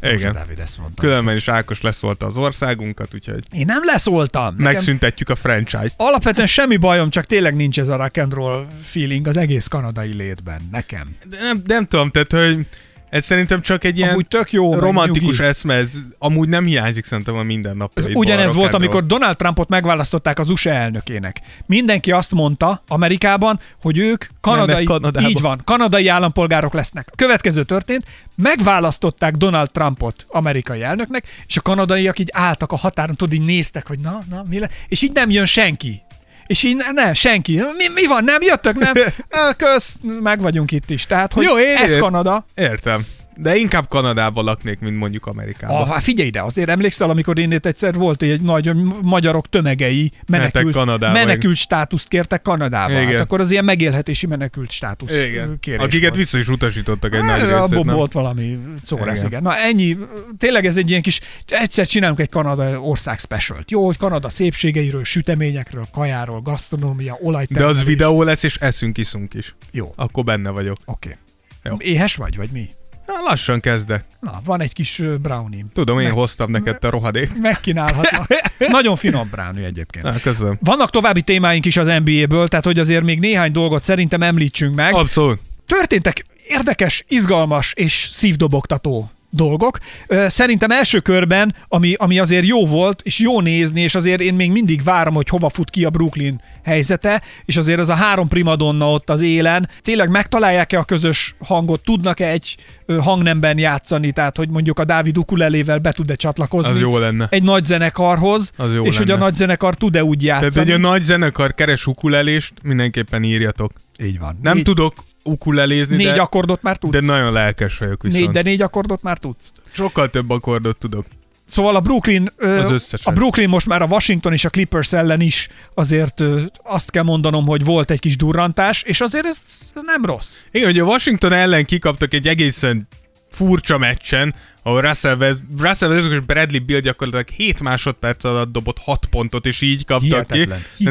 Igen. Dávid ezt mondta. Különben is Ákos leszólta az országunkat, úgyhogy Én nem leszóltam. Nekem megszüntetjük a franchise-t. alapvetően semmi bajom, csak tényleg nincs ez a rock and roll feeling az egész kanadai létben. Nekem. De nem, nem tudom, tehát, hogy ez szerintem csak egy ilyen Amúgy tök jó, romantikus nyugi. eszme, ez amúgy nem hiányzik szerintem a mindennapja. Ez ugyanez volt, amikor Donald Trumpot megválasztották az USA elnökének. Mindenki azt mondta Amerikában, hogy ők kanadai, Mennek így van, kanadai állampolgárok lesznek. Következő történt, megválasztották Donald Trumpot amerikai elnöknek, és a kanadaiak így álltak a határon, tudod, így néztek, hogy na, na, mi le? És így nem jön senki. És így ne, ne senki. Mi, mi van, nem jöttök, nem? Kösz, meg vagyunk itt is. Tehát, hogy Jó, én- ez Kanada. Értem. De inkább Kanadában laknék, mint mondjuk Amerikában. Ah, hát figyelj ide, azért emlékszel, amikor én itt egyszer volt egy nagy magyarok tömegei menekült, menekült státuszt kértek Kanadába. Hát akkor az ilyen megélhetési menekült státusz Igen. kérés Akiket volt. vissza is utasítottak egy nagy részét, abból nem? volt valami córesz, Igen. igen. Na ennyi, tényleg ez egy ilyen kis, egyszer csinálunk egy Kanada ország specialt. Jó, hogy Kanada szépségeiről, süteményekről, kajáról, gasztronómia, De olajtermelés. az videó lesz, és eszünk, iszunk is. Jó, Akkor benne vagyok. oké. Jó. Éhes vagy, vagy mi? Na, lassan kezdek. Na, van egy kis brownie. Tudom, én Meg- hoztam neked a rohadék. Megkínálhatnak. Nagyon finom brownie egyébként. Na, köszönöm. Vannak további témáink is az NBA-ből, tehát hogy azért még néhány dolgot szerintem említsünk meg. Abszolút. Történtek érdekes, izgalmas és szívdobogtató dolgok. Szerintem első körben, ami, ami azért jó volt, és jó nézni, és azért én még mindig várom, hogy hova fut ki a Brooklyn helyzete, és azért az a három primadonna ott az élen, tényleg megtalálják-e a közös hangot, tudnak-e egy hangnemben játszani, tehát hogy mondjuk a Dávid ukulelével be tud-e csatlakozni Az jó lenne. egy nagy zenekarhoz, Az jó és hogy a lenne. nagy zenekar tud-e úgy játszani. Tehát, hogy a nagy zenekar keres ukulelést, mindenképpen írjatok. Így van. Nem négy, tudok ukulelézni, Négy de, akkordot már tudsz? de nagyon lelkes vagyok viszont. négy, de négy akkordot már tudsz? Sokkal több akkordot tudok. Szóval a Brooklyn, ö, a Brooklyn most már a Washington és a Clippers ellen is azért ö, azt kell mondanom, hogy volt egy kis durrantás, és azért ez, ez nem rossz. Igen, hogy a Washington ellen kikaptak egy egészen furcsa meccsen, ahol Russell, West, Russell Westbrook és Bradley Bill gyakorlatilag 7 másodperc alatt dobott 6 pontot, és így kaptak Hihetetlen. ki.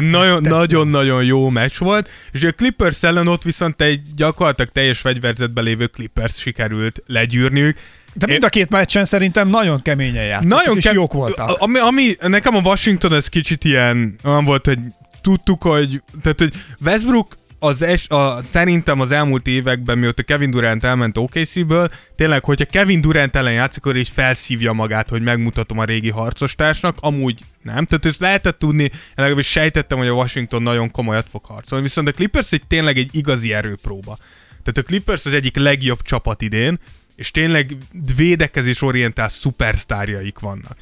Nagyon-nagyon jó meccs volt, és a Clippers ellen ott viszont egy gyakorlatilag teljes fegyverzetben lévő Clippers sikerült legyűrniük. De mind a két meccsen szerintem nagyon keményen játszottak, Nagyon és kem- jók voltak. Ami, ami, nekem a Washington ez kicsit ilyen, olyan volt, hogy tudtuk, hogy, tehát, hogy Westbrook az es, a, szerintem az elmúlt években, mióta Kevin Durant elment OKC-ből, tényleg, hogyha Kevin Durant ellen játszik, akkor így felszívja magát, hogy megmutatom a régi harcostársnak, amúgy nem. Tehát ezt lehetett tudni, legalábbis sejtettem, hogy a Washington nagyon komolyat fog harcolni, viszont a Clippers egy tényleg egy igazi erőpróba. Tehát a Clippers az egyik legjobb csapat idén, és tényleg védekezés orientált szupersztárjaik vannak.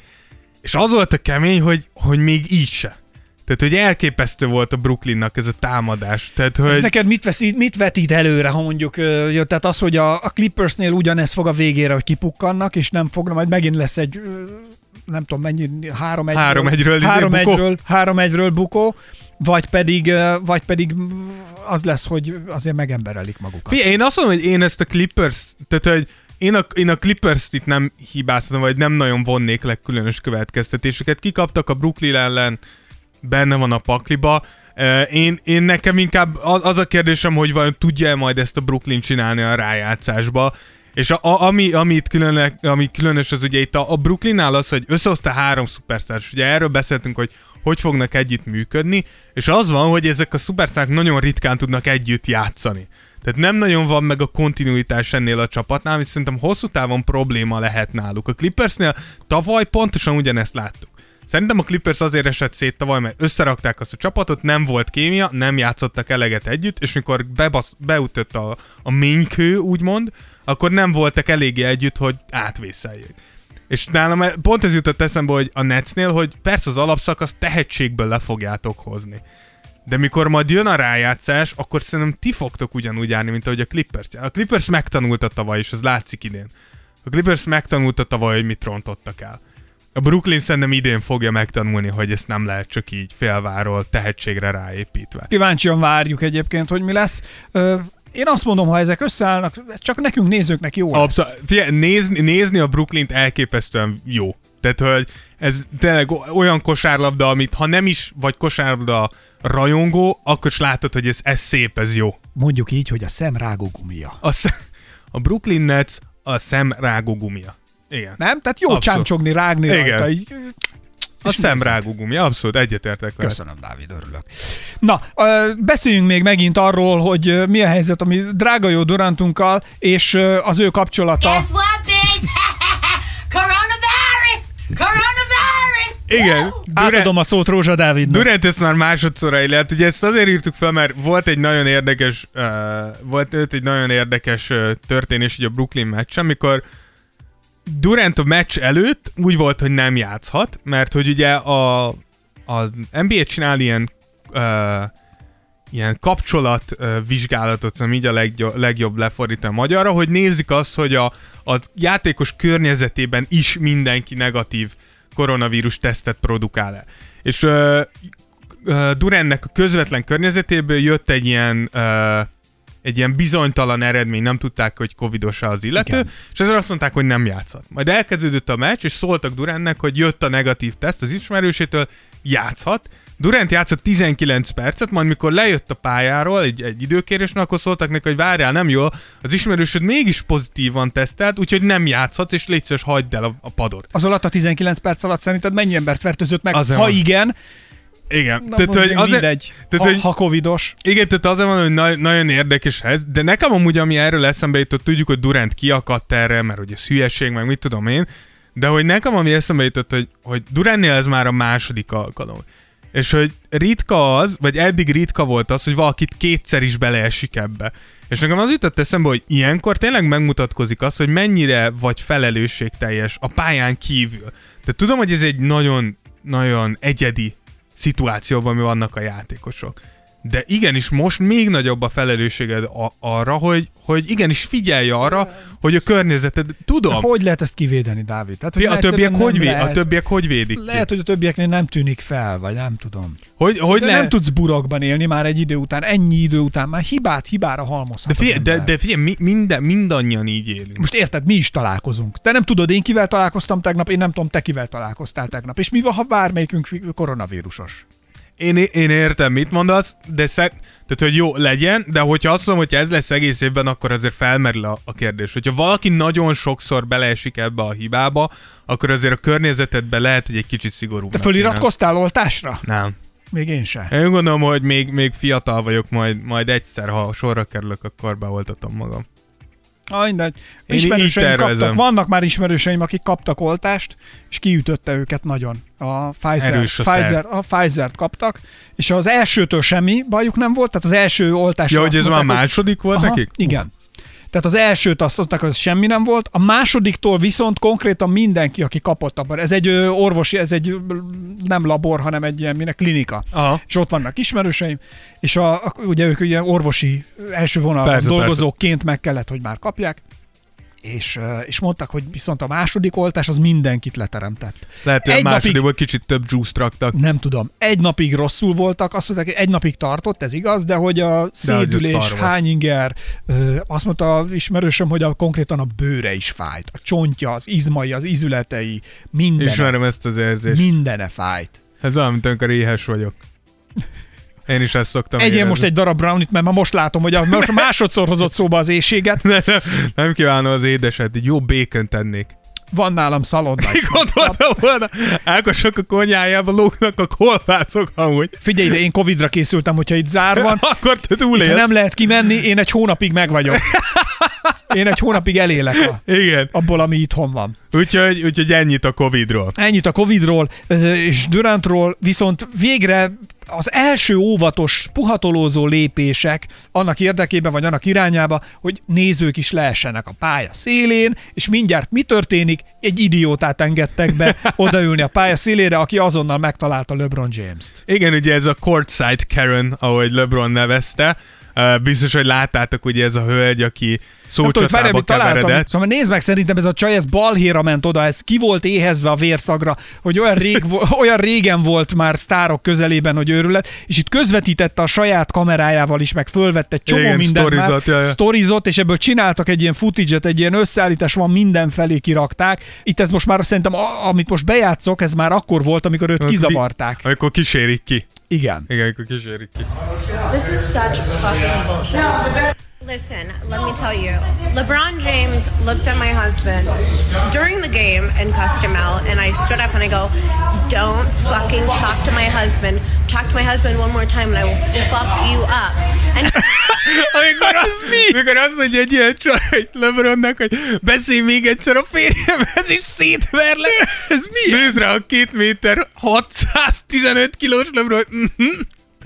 És az volt a kemény, hogy, hogy még így se. Tehát, hogy elképesztő volt a Brooklynnak ez a támadás. Tehát, hogy... Ez neked mit, veszít, mit vetít előre, ha mondjuk, tehát az, hogy a, a Clippersnél ugyanez fog a végére, hogy kipukkannak, és nem fognak, majd megint lesz egy, nem tudom mennyi, három egyről, Három egyről, három izé, bukó. vagy pedig, vagy pedig az lesz, hogy azért megemberelik magukat. Figyelj, én azt mondom, hogy én ezt a Clippers, tehát hogy én a, én a Clippers-t itt nem hibáztatom, vagy nem nagyon vonnék le különös következtetéseket. Kikaptak a Brooklyn ellen, benne van a pakliba. Én, én nekem inkább az, a kérdésem, hogy vajon tudja-e majd ezt a Brooklyn csinálni a rájátszásba, és a, a, ami, amit különle, ami különös az ugye itt a, a Brooklynnál az, hogy összehozta három szupersztárt, és ugye erről beszéltünk, hogy hogy fognak együtt működni, és az van, hogy ezek a szupersztárok nagyon ritkán tudnak együtt játszani. Tehát nem nagyon van meg a kontinuitás ennél a csapatnál, ami szerintem hosszú távon probléma lehet náluk. A Clippersnél tavaly pontosan ugyanezt láttuk. Szerintem a Clippers azért esett szét tavaly, mert összerakták azt a csapatot, nem volt kémia, nem játszottak eleget együtt, és mikor bebasz, beütött a, a ménykő, úgymond, akkor nem voltak eléggé együtt, hogy átvészeljék. És nálam pont ez jutott eszembe, hogy a Netsnél, hogy persze az alapszakasz tehetségből le fogjátok hozni. De mikor majd jön a rájátszás, akkor szerintem ti fogtok ugyanúgy járni, mint ahogy a Clippers. A Clippers megtanulta tavaly, és ez látszik idén. A Clippers megtanulta tavaly, hogy mit rontottak el. A Brooklyn szerintem idén fogja megtanulni, hogy ezt nem lehet csak így félváról tehetségre ráépítve. Kíváncsian várjuk egyébként, hogy mi lesz. Ö, Én azt mondom, ha ezek összeállnak, ez csak nekünk nézőknek jó lesz. Abszolút. Figyelj, nézni, nézni a Brooklynt elképesztően jó. Tehát, hogy ez tényleg olyan kosárlabda, amit ha nem is vagy kosárlabda rajongó, akkor is látod, hogy ez, ez szép, ez jó. Mondjuk így, hogy a szem rágógumia. A, sz- a Brooklyn Nets a szem rágógumia. Igen. Nem? Tehát jó Abszolút. csámcsogni, rágni Igen. rajta. Így, A és szem nézed. rágógumia, abszolút egyetértek vele. Köszönöm, Dávid, örülök. Na, beszéljünk még megint arról, hogy mi a helyzet a mi drága jó Durantunkkal, és az ő kapcsolata. Guess what, bitch? Coronavirus! Coronavirus! Igen. Woo! Átadom a szót Rózsa Dávidnak. Durant ezt már másodszor élet. Ugye ezt azért írtuk fel, mert volt egy nagyon érdekes, uh, volt egy nagyon érdekes uh, történés így a Brooklyn meccs, amikor Durant a meccs előtt úgy volt, hogy nem játszhat, mert hogy ugye a, a NBA csinál ilyen uh, ilyen kapcsolat uh, vizsgálatot, szóval így a legjobb, legjobb lefordítani magyarra, hogy nézik azt, hogy a, a játékos környezetében is mindenki negatív koronavírus tesztet produkál-e. És uh, uh, Durantnek a közvetlen környezetéből jött egy ilyen uh, egy ilyen bizonytalan eredmény, nem tudták, hogy covidos az illető, Igen. és ezért azt mondták, hogy nem játszhat. Majd elkezdődött a meccs, és szóltak Durantnek, hogy jött a negatív teszt az ismerősétől, játszhat. Durant játszott 19 percet, majd mikor lejött a pályáról egy, egy időkérésnek, akkor szóltak neki, hogy várjál, nem jó, az ismerősöd mégis pozitívan tesztelt, úgyhogy nem játszhatsz, és légy szíves, hagyd el a, a padot. Az alatt a 19 perc alatt szerinted mennyi embert fertőzött meg? Azért ha van. igen, Igen. na, tehát, hogy azért, mindegy. tehát, ha, hogy, ha covidos. Igen, tehát azért van, hogy na- nagyon érdekes ez, de nekem amúgy, ami erről eszembe jutott, tudjuk, hogy Durant kiakadt erre, mert hogy ez hülyeség, meg mit tudom én, de hogy nekem ami eszembe jutott, hogy, hogy Durantnél ez már a második alkalom. És hogy ritka az, vagy eddig ritka volt az, hogy valakit kétszer is beleesik ebbe. És nekem az jutott eszembe, hogy ilyenkor tényleg megmutatkozik az, hogy mennyire vagy felelősségteljes a pályán kívül. De tudom, hogy ez egy nagyon, nagyon egyedi szituációban mi vannak a játékosok. De igenis most még nagyobb a felelősséged a- arra, hogy, hogy igenis figyelj arra, hogy a környezeted... Tudom, Hogy lehet ezt kivédeni, Dávid? Tehát, hogy a többiek, hogy vé- a lehet. többiek hogy védik? Lehet, hogy a többieknél nem tűnik fel, vagy nem tudom. Hogy, hogy De le... nem tudsz burokban élni már egy idő után, ennyi idő után, már hibát hibára halmozhat de figyelj, de, de figyelj mi, minden, mindannyian így élünk. Most érted, mi is találkozunk. Te nem tudod, én kivel találkoztam tegnap, én nem tudom, te kivel találkoztál tegnap. És mi van, ha bármelyikünk koronavírusos? Én, én értem, mit mondasz, de szer... tehát, hogy jó, legyen, de hogyha azt mondom, hogy ez lesz egész évben, akkor azért felmerül a, a kérdés. Hogyha valaki nagyon sokszor beleesik ebbe a hibába, akkor azért a környezetedben lehet, hogy egy kicsit szigorúbb. Te föliratkoztál oltásra? Nem. Még én se. Én gondolom, hogy még, még fiatal vagyok, majd, majd egyszer, ha sorra kerülök, akkor beoltatom magam. Ah, mindegy. Én Ismerőseim kaptak, vannak már ismerőseim, akik kaptak oltást, és kiütötte őket nagyon. A Pfizer, Erős a Pfizer, a Pfizer-t kaptak, és az elsőtől semmi bajuk nem volt, tehát az első oltás. Ja, hogy ez már második volt nekik? Igen. Tehát az elsőt azt mondták, hogy ez semmi nem volt, a másodiktól viszont konkrétan mindenki, aki kapott abban. Ez egy orvosi, ez egy nem labor, hanem egy ilyen minek klinika. Aha. És ott vannak ismerőseim, és a, a, ugye ők ugye orvosi első vonalban Persze, dolgozóként meg kellett, hogy már kapják. És, és mondtak, hogy viszont a második oltás az mindenkit leteremtett. Lehet, hogy a Egy másodikból kicsit több juice raktak. Nem tudom. Egy napig rosszul voltak, azt mondták, hogy egy napig tartott, ez igaz, de hogy a szédülés, hányinger, azt mondta ismerősöm, hogy a, konkrétan a bőre is fájt. A csontja, az izmai, az izületei, mindene, Ismerem ezt az érzést. mindene fájt. Ez olyan, mint amikor éhes vagyok. Én is ezt szoktam Egyél érezni. most egy darab brownit, mert ma most látom, hogy a, most másodszor hozott szóba az éjséget. Nem, nem, nem kívánom az édeset, egy jó békön tennék. Van nálam szalonna. Gondoltam volna, Ákosok a konyájába lógnak a kolbászok amúgy. Figyelj, de én Covidra készültem, hogyha itt zár van, Akkor te túlélsz. nem lehet kimenni, én egy hónapig meg vagyok. Én egy hónapig elélek a, Igen. abból, ami itthon van. Úgyhogy, úgyhogy ennyit a Covidról. Ennyit a Covidról és Durantról, viszont végre az első óvatos, puhatolózó lépések annak érdekében, vagy annak irányába, hogy nézők is leessenek a pálya szélén, és mindjárt mi történik? Egy idiótát engedtek be odaülni a pálya szélére, aki azonnal megtalálta LeBron James-t. Igen, ugye ez a courtside Karen, ahogy LeBron nevezte. Biztos, hogy láttátok, ugye ez a hölgy, aki Tudom, szócsatába mit találtam. Szóval nézd meg, szerintem ez a csaj, ez balhéra ment oda, ez ki volt éhezve a vérszagra, hogy olyan, rég, olyan régen volt már sztárok közelében, hogy őrület, és itt közvetítette a saját kamerájával is, meg fölvette egy csomó Igen, mindent már, sztorizott, és ebből csináltak egy ilyen footage egy ilyen összeállítás van, mindenfelé kirakták. Itt ez most már szerintem, a- amit most bejátszok, ez már akkor volt, amikor őt kizavarták. Amikor kísérik ki. Igen. Igen, amikor kísérik ki. This is such fucking bullshit. Listen, let me tell you. LeBron James looked at my husband during the game in Custom Out, and I stood up and I go, Don't fucking talk to my husband. Talk to my husband one more time, and I will fuck you up. And Amikor, az, amikor azt mondja egy ilyen csaj LeBronnak, hogy beszélj még egyszer a férjemhez, és szétverlek. Ez mi? Nézd rá a két méter 615 kilós LeBron.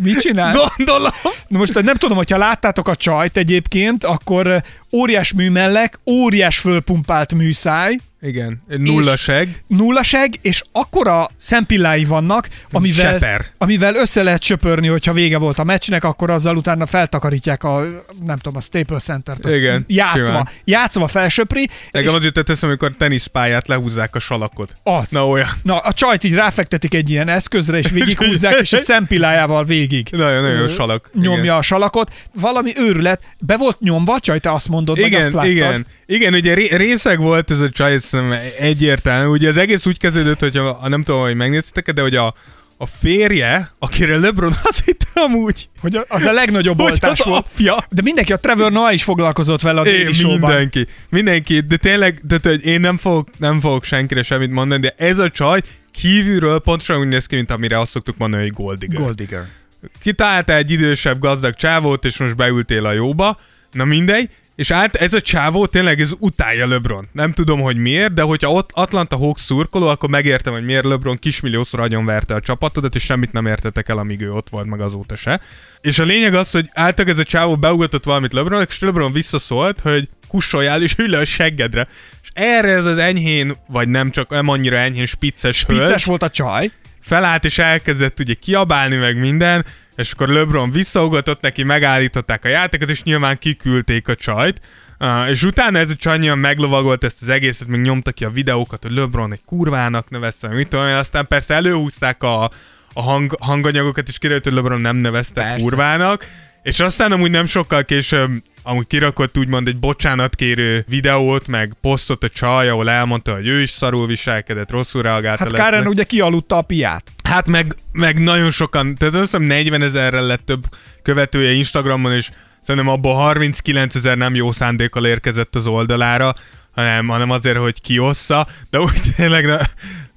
Mit csinál? Gondolom. Na most nem tudom, hogyha láttátok a csajt egyébként, akkor óriás műmellek, óriás fölpumpált műszáj, Igen, nullaseg. nullaseg, és akkora szempillái vannak, amivel, Seper. amivel össze lehet söpörni, hogyha vége volt a meccsnek, akkor azzal utána feltakarítják a, nem tudom, a Staples Center-t. Igen, Játszva, simán. játszva felsöpri. Nekem az jutott eszem, amikor teniszpályát lehúzzák a salakot. Az. Na olyan. Na, a csajt így ráfektetik egy ilyen eszközre, és végighúzzák, és a szempillájával végig. Nagyon-nagyon ö, salak. Nyomja Igen. a salakot. Valami őrület. Be volt nyomva a csaj, te azt mondod, meg azt Igen, láttad. igen. Igen, ugye ré- részeg volt ez a csaj, szerintem egyértelmű. Ugye az egész úgy kezdődött, hogy a, a nem tudom, hogy megnéztétek, de hogy a, a férje, akire LeBron azt hitte amúgy, Hogy az a legnagyobb hogy oltás az volt. apja. De mindenki, a Trevor Noah is foglalkozott vele a É, déli showban. mindenki, mindenki, de tényleg, de, de, hogy én nem fogok, nem fogok senkire semmit mondani, de ez a csaj kívülről pontosan úgy néz ki, mint amire azt szoktuk mondani, hogy gold digger. Gold digger. Kitalálta egy idősebb gazdag csávót, és most beültél a jóba. Na mindegy. És át, ez a csávó tényleg ez utálja LeBron. Nem tudom, hogy miért, de hogyha ott Atlanta Hawks szurkoló, akkor megértem, hogy miért LeBron kismilliószor agyonverte a csapatodat, és semmit nem értetek el, amíg ő ott volt, meg azóta se. És a lényeg az, hogy általában ez a csávó beugatott valamit LeBron, és LeBron visszaszólt, hogy kussoljál és ülj le a seggedre. És erre ez az enyhén, vagy nem csak nem annyira enyhén spicces, hölgy, Picces volt a csaj. felállt és elkezdett ugye kiabálni meg minden, és akkor LeBron visszaugatott neki, megállították a játékot, és nyilván kiküldték a csajt. Uh, és utána ez a csaj nyilván meglovagolt ezt az egészet, még nyomta ki a videókat, hogy LeBron egy kurvának nevezte, mit tudom, én, aztán persze előhúzták a, a hang, hanganyagokat, és kiderült, hogy LeBron nem nevezte Persze. kurvának, és aztán amúgy nem sokkal később amúgy kirakott úgymond egy bocsánatkérő videót, meg posztot a csaj, ahol elmondta, hogy ő is szarul viselkedett, rosszul reagált. Hát Karen lesznek. ugye kialudta a piát. Hát meg, meg nagyon sokan, tehát azt hiszem 40 ezerrel lett több követője Instagramon, és szerintem abból 39 ezer nem jó szándékkal érkezett az oldalára, hanem, hanem azért, hogy kiossza, de úgy tényleg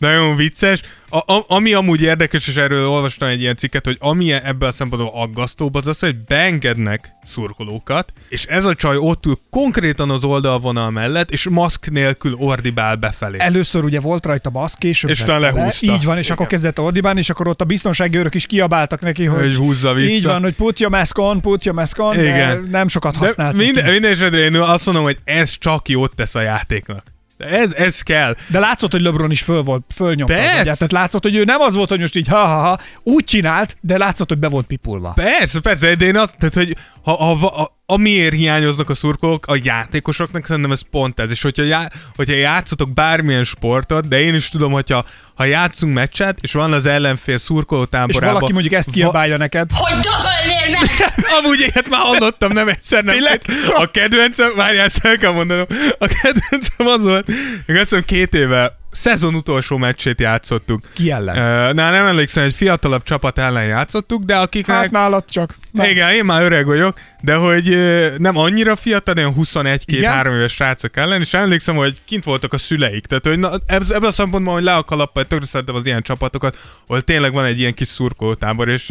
nagyon vicces. A, a, ami amúgy érdekes, és erről olvastam egy ilyen cikket, hogy ami ebben a szempontból aggasztóbb, az az, hogy beengednek szurkolókat, és ez a csaj ott ül konkrétan az oldalvonal mellett, és maszk nélkül ordibál befelé. Először ugye volt rajta baszk, később És utána le. lehúzta. Így van, és Igen. akkor kezdett ordibálni, és akkor ott a biztonsági őrök is kiabáltak neki, hogy, Hogy húzza vissza. Így van, hogy put your mask on, put your mask on, de Igen. nem sokat De használt. minden, minden esetre én azt mondom, hogy ez csak jót tesz a játéknak. Ez, ez kell. De látszott, hogy LeBron is föl volt, fölnyomta az Persze. agyát. Tehát látszott, hogy ő nem az volt, hogy most így ha-ha-ha, úgy csinált, de látszott, hogy be volt pipulva. Persze, persze, de én azt, tehát, hogy ha, ha, ha, amiért hiányoznak a szurkolók, a játékosoknak szerintem ez pont ez. És hogyha, já, hogyha játszotok bármilyen sportot, de én is tudom, hogyha ha játszunk meccset, és van az ellenfél szurkoló És táborában... valaki mondjuk ezt kiabálja neked. Hogy dögölnél meg! Amúgy ilyet már hallottam, nem egyszer, nem. Tényleg? A kedvencem, várjál, ezt el kell mondanom, a kedvencem az volt, hogy azt hiszem két éve szezon utolsó meccsét játszottuk. Ki ellen? Uh, na, nem emlékszem, egy fiatalabb csapat ellen játszottuk, de akiknek... Hát nálad csak. Na. Igen, én már öreg vagyok, de hogy nem annyira fiatal, olyan 21-2-3 Igen? éves srácok ellen, és emlékszem, hogy kint voltak a szüleik. Tehát, hogy na, ebb- ebből a szempontból, hogy le a kalappal, tökre szeretem az ilyen csapatokat, ahol tényleg van egy ilyen kis szurkolótábor, és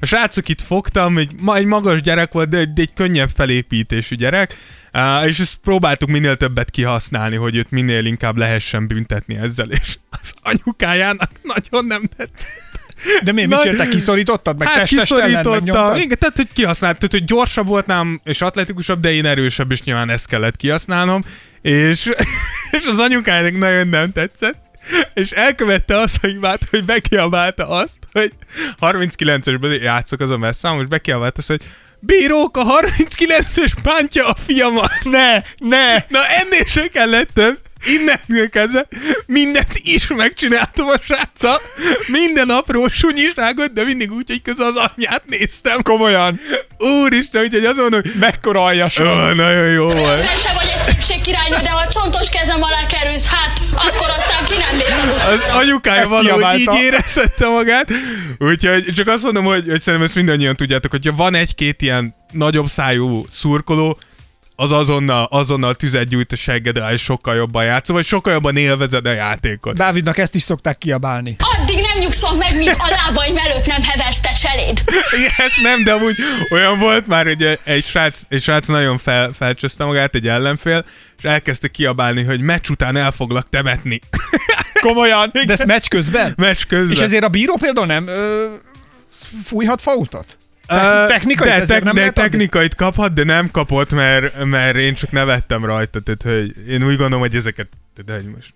a srácok itt fogtam, egy, ma egy magas gyerek volt, de egy, de egy könnyebb felépítésű gyerek, Uh, és ezt próbáltuk minél többet kihasználni, hogy őt minél inkább lehessen büntetni ezzel, és az anyukájának nagyon nem tetszett. De mi, mit csináltál? Kiszorítottad? Meg hát megnyomtad? Igen, tehát, hogy kihasznált, tehát, hogy gyorsabb voltam, és atletikusabb, de én erősebb, és nyilván ezt kellett kihasználnom. És, és az anyukájának nagyon nem tetszett. És elkövette azt a hibát, hogy bekiabálta azt, hogy 39-esben játszok azon messze, most bekiabálta azt, hogy bírók, a 39-es bántja a fiamat. Ne, ne! Na ennél se kellett több. Innentől kezdve mindent is megcsináltam a sráccal. Minden apró sunyiságot, de mindig úgy, hogy közben az anyját néztem. Komolyan. Úristen, úgyhogy mondom, hogy Mekkora aljas Ó, nagyon jó volt. Ebben se vagy egy szépség királynő, de ha csontos kezem alá kerülsz, hát akkor aztán ki nem mész az Az utcára. anyukája valahogy így érezhette magát. Úgyhogy csak azt mondom, hogy, hogy szerintem ezt mindannyian tudjátok, hogyha van egy-két ilyen nagyobb szájú szurkoló, az azonnal, azonnal tüzet gyújt a seggedre, és sokkal jobban játszol, vagy sokkal jobban élvezed a játékot. Dávidnak ezt is szokták kiabálni. Addig nem nyugszom meg, míg a lábaim előtt nem heversz te cseléd. Igen, ezt nem, de amúgy olyan volt már, hogy egy srác, egy srác nagyon fel, felcsözte magát, egy ellenfél, és elkezdte kiabálni, hogy meccs után el foglak temetni. Komolyan? De ezt meccs közben? meccs közben. És ezért a bíró például nem ö, fújhat fautat? Ö, technikait de, ezért nem de technikait kaphat, de nem kapott, mert, mert én csak nevettem rajta, tehát hogy én úgy gondolom, hogy ezeket, tehát, hogy most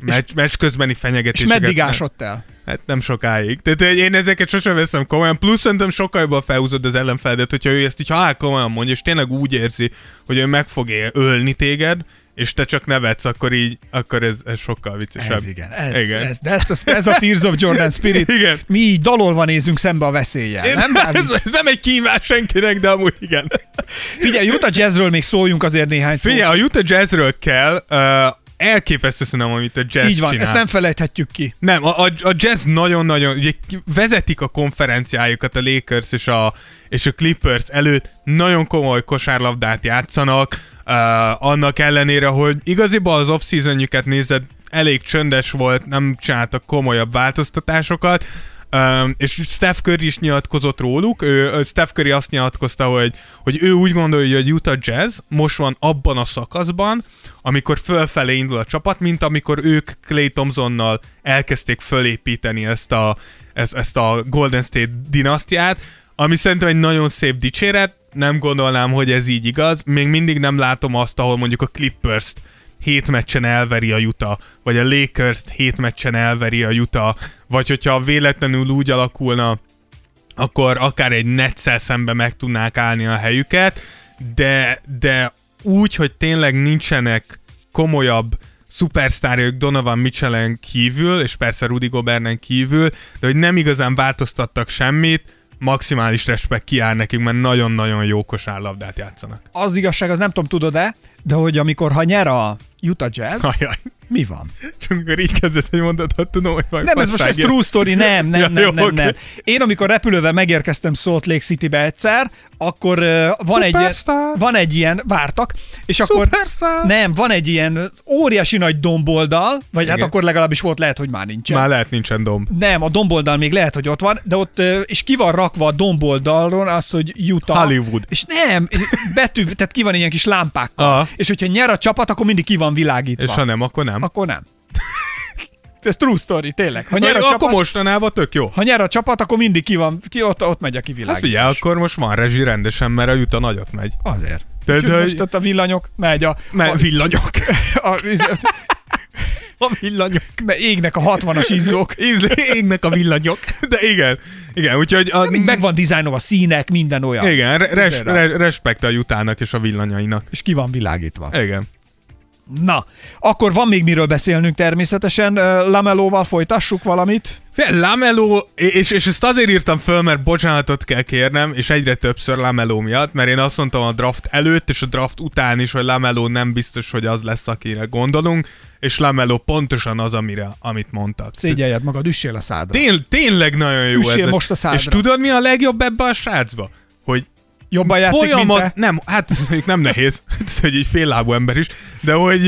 meccs, meccs közbeni És fenyegetéseket... meddig nem- ásott el? Hát nem sokáig. Tehát hogy én ezeket sosem veszem komolyan. Plusz szerintem sokkal jobban felhúzod az ellenfeledet, hogyha ő ezt így halál komolyan mondja, és tényleg úgy érzi, hogy ő meg fog ölni téged, és te csak nevetsz, akkor így, akkor ez, ez sokkal viccesebb. Ez igen, ez, igen. ez, ez, a, ez a Tears of Jordan Spirit. Igen. Mi így dalolva nézünk szembe a veszéllyel, Én, nem? Ez, ez, nem egy kívás senkinek, de amúgy igen. Figyelj, Utah Jazzről még szóljunk azért néhány szót. Figyelj, a Utah Jazzről kell, uh, elképesztő szerintem, amit a Jazz Így van, csinál. ezt nem felejthetjük ki. Nem, a, a, a Jazz nagyon-nagyon, ugye vezetik a konferenciájukat a Lakers és a, és a Clippers előtt, nagyon komoly kosárlabdát játszanak, uh, annak ellenére, hogy igaziból az off-seasonjüket nézed, elég csöndes volt, nem csináltak komolyabb változtatásokat, Um, és Steph Curry is nyilatkozott róluk, ő, Steph Curry azt nyilatkozta, hogy, hogy ő úgy gondolja, hogy a Utah Jazz most van abban a szakaszban, amikor fölfelé indul a csapat, mint amikor ők Clay Thompsonnal elkezdték fölépíteni ezt a, ezt, ezt a Golden State dinasztiát, ami szerintem egy nagyon szép dicséret, nem gondolnám, hogy ez így igaz, még mindig nem látom azt, ahol mondjuk a Clippers-t hét meccsen elveri a Utah, vagy a lakers hét meccsen elveri a Utah, vagy hogyha véletlenül úgy alakulna, akkor akár egy netszel szembe meg tudnák állni a helyüket, de, de úgy, hogy tényleg nincsenek komolyabb szupersztárjuk Donovan Mitchellen kívül, és persze Rudy Gobernen kívül, de hogy nem igazán változtattak semmit, maximális respekt kiáll nekik, mert nagyon-nagyon jó kosárlabdát játszanak. Az igazság, az nem tudom, tudod-e, De hogy amikor, ha nyer a Utah Jazz, Ajaj. mi van? Csak amikor így kezdett egy mondatot, tudom, hogy valami Nem, ez most ez true story, nem, nem, Ja, nem, jó, nem, oké. nem. Én amikor repülővel megérkeztem Salt Lake Citybe egyszer, akkor uh, van, egy, van egy ilyen, vártak, és akkor Superstar. nem, van egy ilyen óriási nagy domboldal, vagy hát Igen. akkor legalábbis volt, lehet, hogy már nincsen. Már lehet nincsen domb. Nem, a domboldal még lehet, hogy ott van, de ott, ö, és ki van rakva a domboldalon az, hogy Utah. Hollywood. És nem, betű, tehát ki van ilyen kis lámpákkal. Aha. És hogyha nyer a csapat, akkor mindig ki van világítva. És ha nem, akkor nem. Akkor nem. Ez true story, tényleg. Ha nyer a akkor csapat, mostanában tök jó. ha nyer a csapat, akkor mindig ki van, ki ott, ott megy a Hát kivilágítás. figyelj, akkor most van rezsi rendesen, mert a Juta nagyot megy. Azért. Tehát, hogy- most ott a villanyok, megy a... Mert a, villanyok. a, a, A villanyok. a égnek a 60-as izzók. Égnek a villanyok. De igen. Igen, úgyhogy... A, Mind meg van dizájnolva, színek, minden olyan. Igen, re- res, Azért re, respekt a Jutának és a villanyainak. És ki van világítva. Igen. Na, akkor van még miről beszélnünk természetesen. Lamelóval folytassuk valamit. Fél, Lamelo, és, és ezt azért írtam föl, mert bocsánatot kell kérnem, és egyre többször Lamelo miatt, mert én azt mondtam a draft előtt és a draft után is, hogy Lamelo nem biztos, hogy az lesz, akire gondolunk, és Lamelo pontosan az, amire, amit mondtak. Szégyeljed magad, üssél a szádra. Tény, tényleg nagyon jó Üssél ez. most a szádra. És tudod, mi a legjobb ebbe a srácba? Hogy Jobban játszik, folyamat, mint te? nem, hát ez mondjuk nem nehéz, ez egy féllábú ember is, de hogy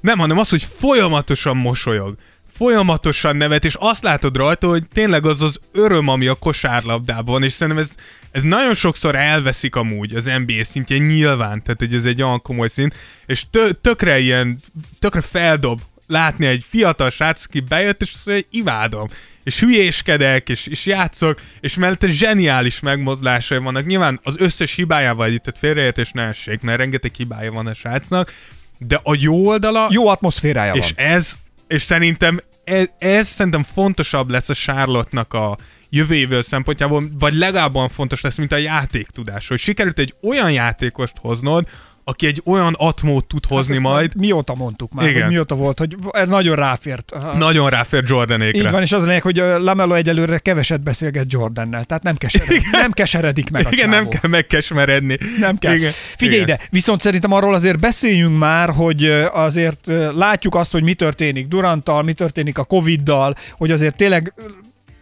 nem, hanem az, hogy folyamatosan mosolyog, folyamatosan nevet, és azt látod rajta, hogy tényleg az az öröm, ami a kosárlabdában van, és szerintem ez, ez nagyon sokszor elveszik amúgy az NBA szintjén nyilván, tehát hogy ez egy olyan komoly szint, és tö, tökre ilyen, tökre feldob látni egy fiatal srác, aki bejött, és azt mondja, hogy imádom. És hülyéskedek, és, és játszok, és mellette zseniális megmozdulásai vannak. Nyilván az összes hibájával együtt, tehát félreértés ne essék, mert rengeteg hibája van a srácnak, de a jó oldala, Jó atmoszférája és van. ez, és szerintem ez, ez szerintem fontosabb lesz a Charlotte-nak a jövő évvel szempontjából, vagy legalább fontos lesz, mint a játéktudás, hogy sikerült egy olyan játékost hoznod, aki egy olyan atmót tud hozni Ezt majd, Mióta mondtuk már, Igen. hogy mióta volt, hogy nagyon ráfért. nagyon ráfér Jordanékre. Így van, és az a lényeg, hogy Lamelo egyelőre keveset beszélget Jordannel, tehát nem keseredik, nem keseredik meg a Igen, nem csávó. kell megkesmeredni. Nem kell. Igen. Figyelj Igen. ide, viszont szerintem arról azért beszéljünk már, hogy azért látjuk azt, hogy mi történik Duranttal, mi történik a Covid-dal, hogy azért tényleg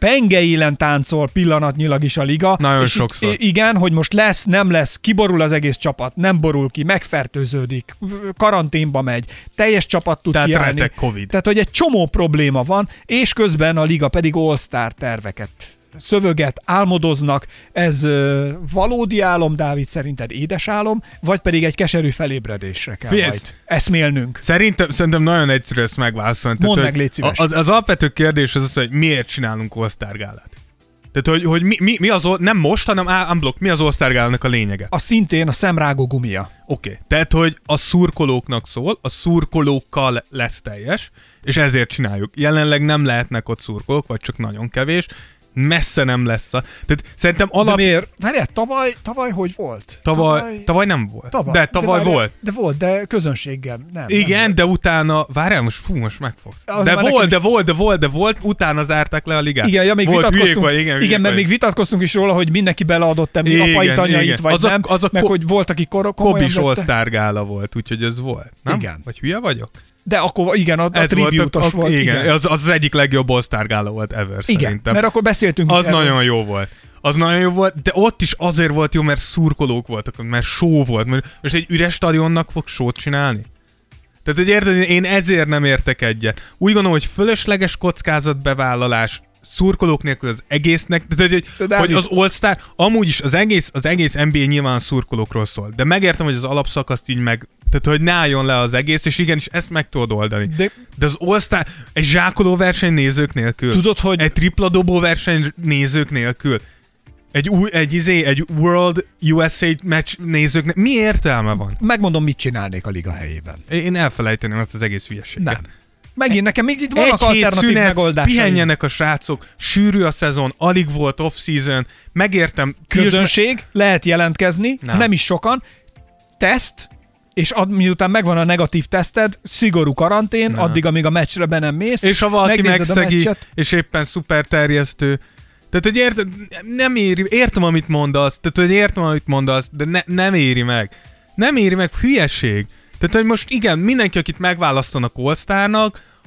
ö, pengeélen táncol pillanatnyilag is a liga. Nagyon és itt- sokszor. i- igen, hogy most lesz, nem lesz, kiborul az egész csapat, nem borul ki, megfertőződik, karanténba megy, teljes csapat tud Tehát kiállni. Covid. Tehát, hogy egy csomó probléma van, és közben a liga pedig all-star terveket szövöget, álmodoznak. Ez valódi álom, Dávid, szerinted édes álom, vagy pedig egy keserű felébredésre kell Figyelj, majd eszmélnünk? Szerintem, szerintem nagyon egyszerű ezt megválaszolni. Mondd hogy meg, légy szíves. Az, az alapvető kérdés az az, hogy miért csinálunk all gálát. Tehát, hogy, hogy mi, mi, mi az, nem most, hanem unblock, mi az all gálának a lényege? A szintén a szemrágó gumia. Oké. Okay. Tehát, hogy a szurkolóknak szól, a szurkolókkal lesz teljes, és ezért csináljuk. Jelenleg nem lehetnek ott szurkolók, vagy csak nagyon kevés, messze nem lesz a... Tehát szerintem Alap... De miért? Várjál, tavaly, tavaly hogy volt? Tavaly, tavaly nem volt. tavaly. De tavaly várjál, volt. De volt, de közönséggel nem. Igen, nem de utána, várjál, most fú, most megfogsz. Az De volt, is- de volt, de volt, de volt, utána zárták le a ligát. Igen, ja, még volt, vitatkoztunk, vagy, igen, igen, mert még vitatkoztunk is róla, hogy mindenki beleadott mi Igen, apait, anyait, igen. vagy Az a- nem, az a meg ko- hogy volt, aki kor- Kobis vette. all gála volt, úgyhogy ez volt. Nem? Igen. Vagy hülye vagyok? De akkor igen, a, a Ez volt, volt. igen, Az, az az egyik legjobb all gála volt ever igen szerintem. mert akkor beszéltünk Az erről. nagyon jó volt. Az nagyon jó volt, de ott is azért volt jó, mert szurkolók voltak, mert show volt. Mert most egy üres stadionnak fog sót csinálni? Tehát, hogy érted, én ezért nem értek egyet. Úgy gondolom, hogy fölösleges kockázatbevállalás, szurkolók nélkül az egésznek, de, hogy, hogy, hogy az All-Star, amúgy is az egész, az egész NBA nyilván szurkolókról szól, de megértem, hogy az alapszakaszt így meg, tehát hogy ne álljon le az egész, és igenis ezt meg tudod oldani. De- de az All-Star, egy zsákoló verseny nézők nélkül, Tudod, hogy- egy tripla dobó verseny nézők nélkül, egy, új, egy, izé, egy World USA match nézők, nélkül. mi értelme van? Megmondom, mit csinálnék a liga helyében. Én elfelejteném azt az egész hülyeséget. Nem. Megint nekem még itt vannak Egy alternatív szünet, megoldásaim. pihenjenek a srácok, sűrű a szezon, alig volt off-season, megértem, Közönség, lehet jelentkezni. Nem. nem is sokan, teszt, és ad, miután megvan a negatív teszted, szigorú karantén, Nem. addig, amíg a meccsre be nem mész. És ha valaki megszegi, és éppen szuper terjesztő, tehát, hogy érted, nem éri, értem, amit mondasz, tehát, hogy értem, amit mondasz, de ne, nem éri meg. Nem éri meg, hülyeség. Tehát, hogy most igen, mindenki, akit megválasztanak all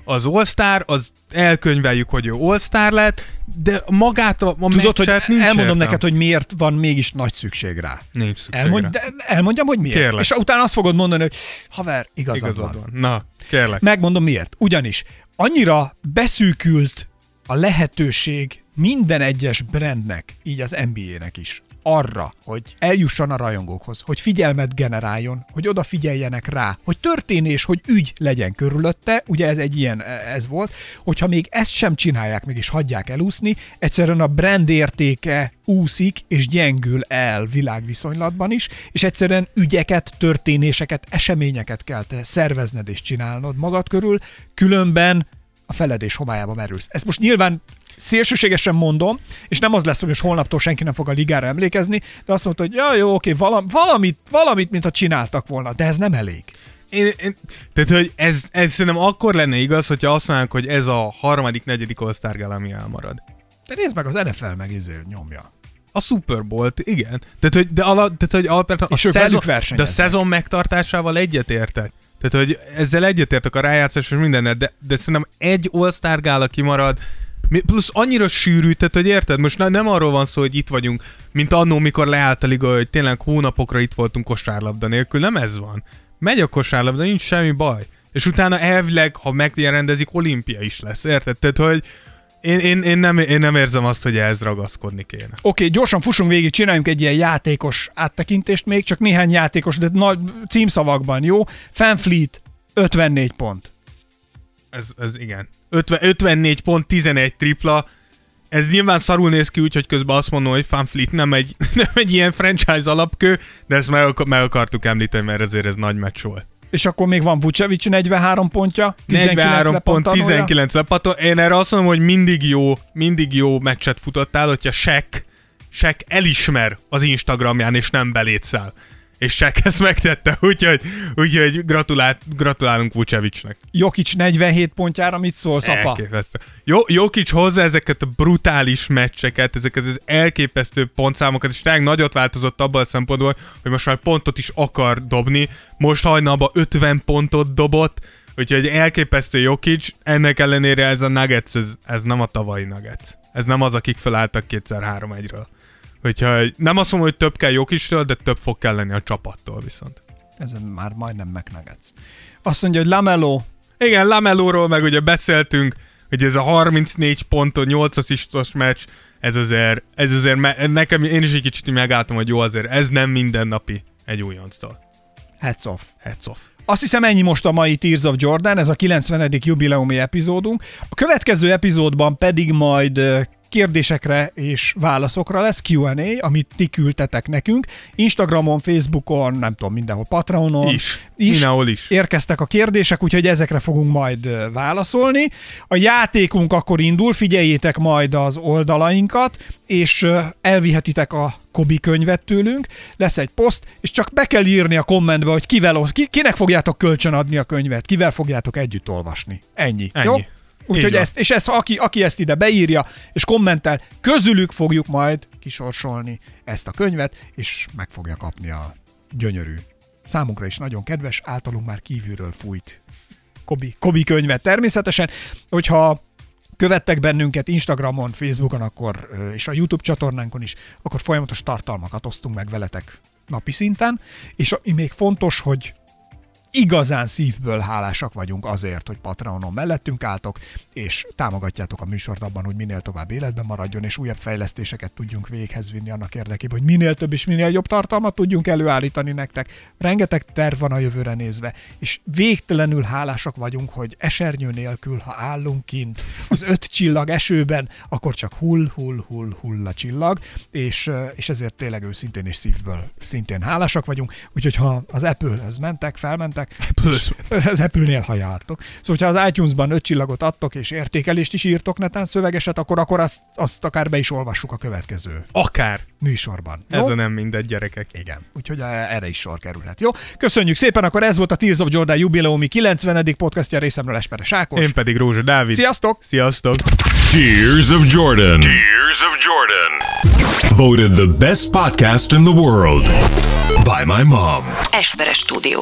az all az elkönyveljük, hogy ő all lett, de magát a, a Tudod, hogy nincs elmondom értelme. neked, hogy miért van mégis nagy szükség rá. Nincs szükség Elmondj, rá. de elmondjam, hogy miért. Kérlek. És utána azt fogod mondani, hogy haver, igazad, Igazad van. van. Na, kérlek. Megmondom miért. Ugyanis annyira beszűkült a lehetőség minden egyes brandnek, így az NBA-nek is, arra, hogy eljusson a rajongókhoz, hogy figyelmet generáljon, hogy odafigyeljenek rá, hogy történés, hogy ügy legyen körülötte, ugye ez egy ilyen, ez volt, hogyha még ezt sem csinálják, meg is hagyják elúszni, egyszerűen a brand értéke úszik és gyengül el világviszonylatban is, és egyszerűen ügyeket, történéseket, eseményeket kell te szervezned és csinálnod magad körül, különben a feledés homályába merülsz. Ezt most nyilván szélsőségesen mondom, és nem az lesz, hogy most holnaptól senki nem fog a ligára emlékezni, de azt mondta, hogy ja, jó, oké, valam, valamit, valamit, mintha csináltak volna, de ez nem elég. Én, én, tehát, hogy ez, ez szerintem akkor lenne igaz, hogyha azt mondanánk, hogy ez a harmadik, negyedik all ami elmarad. De nézd meg, az NFL meg izé nyomja. A Super bowl igen. Tehát, hogy, de ala, tehát, hogy alapvetően a, szezon, de a szezon megtartásával egyetértek. Tehát, hogy ezzel egyetértek a rájátszás és mindennel, de, de szerintem egy All-Star gála kimarad, plusz annyira sűrű, tehát hogy érted, most ne, nem arról van szó, hogy itt vagyunk, mint annó, mikor leállt a liga, hogy tényleg hónapokra itt voltunk kosárlabda nélkül, nem ez van. Megy a kosárlabda, nincs semmi baj. És utána elvileg, ha megrendezik, olimpia is lesz, érted? Tehát, hogy én, én, én, nem, én nem érzem azt, hogy ehhez ragaszkodni kéne. Oké, okay, gyorsan fussunk végig, csináljunk egy ilyen játékos áttekintést még, csak néhány játékos, de nagy címszavakban, jó? Fanfleet, 54 pont. Ez, ez igen. 50, 54 pont, 11 tripla. Ez nyilván szarul néz ki, úgyhogy közben azt mondom, hogy Fanfleet nem egy, nem egy ilyen franchise alapkő, de ezt meg, meg akartuk említeni, mert ezért ez nagy meccs volt. És akkor még van Vucevic 43 pontja, 19 43 pont, lepattanója. 19 lepató. Én erre azt mondom, hogy mindig jó, mindig jó meccset futottál, hogyha Shaq, Shaq elismer az Instagramján, és nem belétszel. És Shaq ezt megtette, úgyhogy, úgyhogy gratulál, gratulálunk Vucevicnek. Jokic 47 pontjára mit szólsz, apa? Elképesztő. Jó, Jokic hozza ezeket a brutális meccseket, ezeket az elképesztő pontszámokat, és tényleg nagyot változott abban a szempontból, hogy most már pontot is akar dobni. Most hajnalban 50 pontot dobott, úgyhogy elképesztő Jokic, ennek ellenére ez a Nuggets, ez, ez nem a tavalyi Nuggets. Ez nem az, akik felálltak kétszer 3 1 Úgyhogy nem azt mondom, hogy több kell Jokictől, de több fog kelleni a csapattól viszont. Ezen már majdnem megnegetsz. Azt mondja, hogy Lamelo, Igen, Lamelóról meg ugye beszéltünk, hogy ez a 34 ponton 8 asszisztos meccs, ez azért, ez azért me- nekem, én is egy kicsit megálltam, hogy jó azért, ez nem mindennapi egy újonctól. heads off. Heads off. Azt hiszem ennyi most a mai Tears of Jordan, ez a 90. jubileumi epizódunk. A következő epizódban pedig majd kérdésekre és válaszokra lesz Q&A, amit ti küldtetek nekünk. Instagramon, Facebookon, nem tudom, mindenhol, Patreonon. Is. Mindenhol is. Érkeztek a kérdések, úgyhogy ezekre fogunk majd válaszolni. A játékunk akkor indul, figyeljétek majd az oldalainkat, és elvihetitek a Kobi könyvet tőlünk, lesz egy poszt, és csak be kell írni a kommentbe, hogy kivel, ki, kinek fogjátok kölcsönadni a könyvet, kivel fogjátok együtt olvasni. Ennyi. Ennyi. Jó? Úgyhogy ezt, és ezt, aki, aki ezt ide beírja, és kommentel, közülük fogjuk majd kisorsolni ezt a könyvet, és meg fogja kapni a gyönyörű, számunkra is nagyon kedves, általunk már kívülről fújt Kobi, Kobi könyvet természetesen. Hogyha követtek bennünket Instagramon, Facebookon, akkor, és a YouTube csatornánkon is, akkor folyamatos tartalmakat osztunk meg veletek napi szinten, és ami még fontos, hogy igazán szívből hálásak vagyunk azért, hogy Patreonon mellettünk álltok, és támogatjátok a műsort abban, hogy minél tovább életben maradjon, és újabb fejlesztéseket tudjunk véghez vinni annak érdekében, hogy minél több és minél jobb tartalmat tudjunk előállítani nektek. Rengeteg terv van a jövőre nézve, és végtelenül hálásak vagyunk, hogy esernyő nélkül, ha állunk kint az öt csillag esőben, akkor csak hull, hull, hull, hull a csillag, és, és ezért tényleg őszintén és szívből szintén hálásak vagyunk, úgyhogy ha az Apple-höz mentek, felmentek, Apple-höz az Apple-nél, ha jártok. Szóval, ha az iTunes-ban öt csillagot adtok, és értékelést is írtok netán szövegeset, akkor, akkor azt, azt akár be is olvassuk a következő Akár. műsorban. Jó? Ez a nem mindegy, gyerekek. Igen, úgyhogy erre is sor kerülhet. Jó, köszönjük szépen, akkor ez volt a Tears of Jordan jubileumi 90. podcastja részemről Esperes Ákos. Én pedig Rózsa Dávid. Sziasztok! Sziasztok! Tears of Jordan. Tears of Jordan. Voted the best podcast in the world by my mom. Esperes stúdió.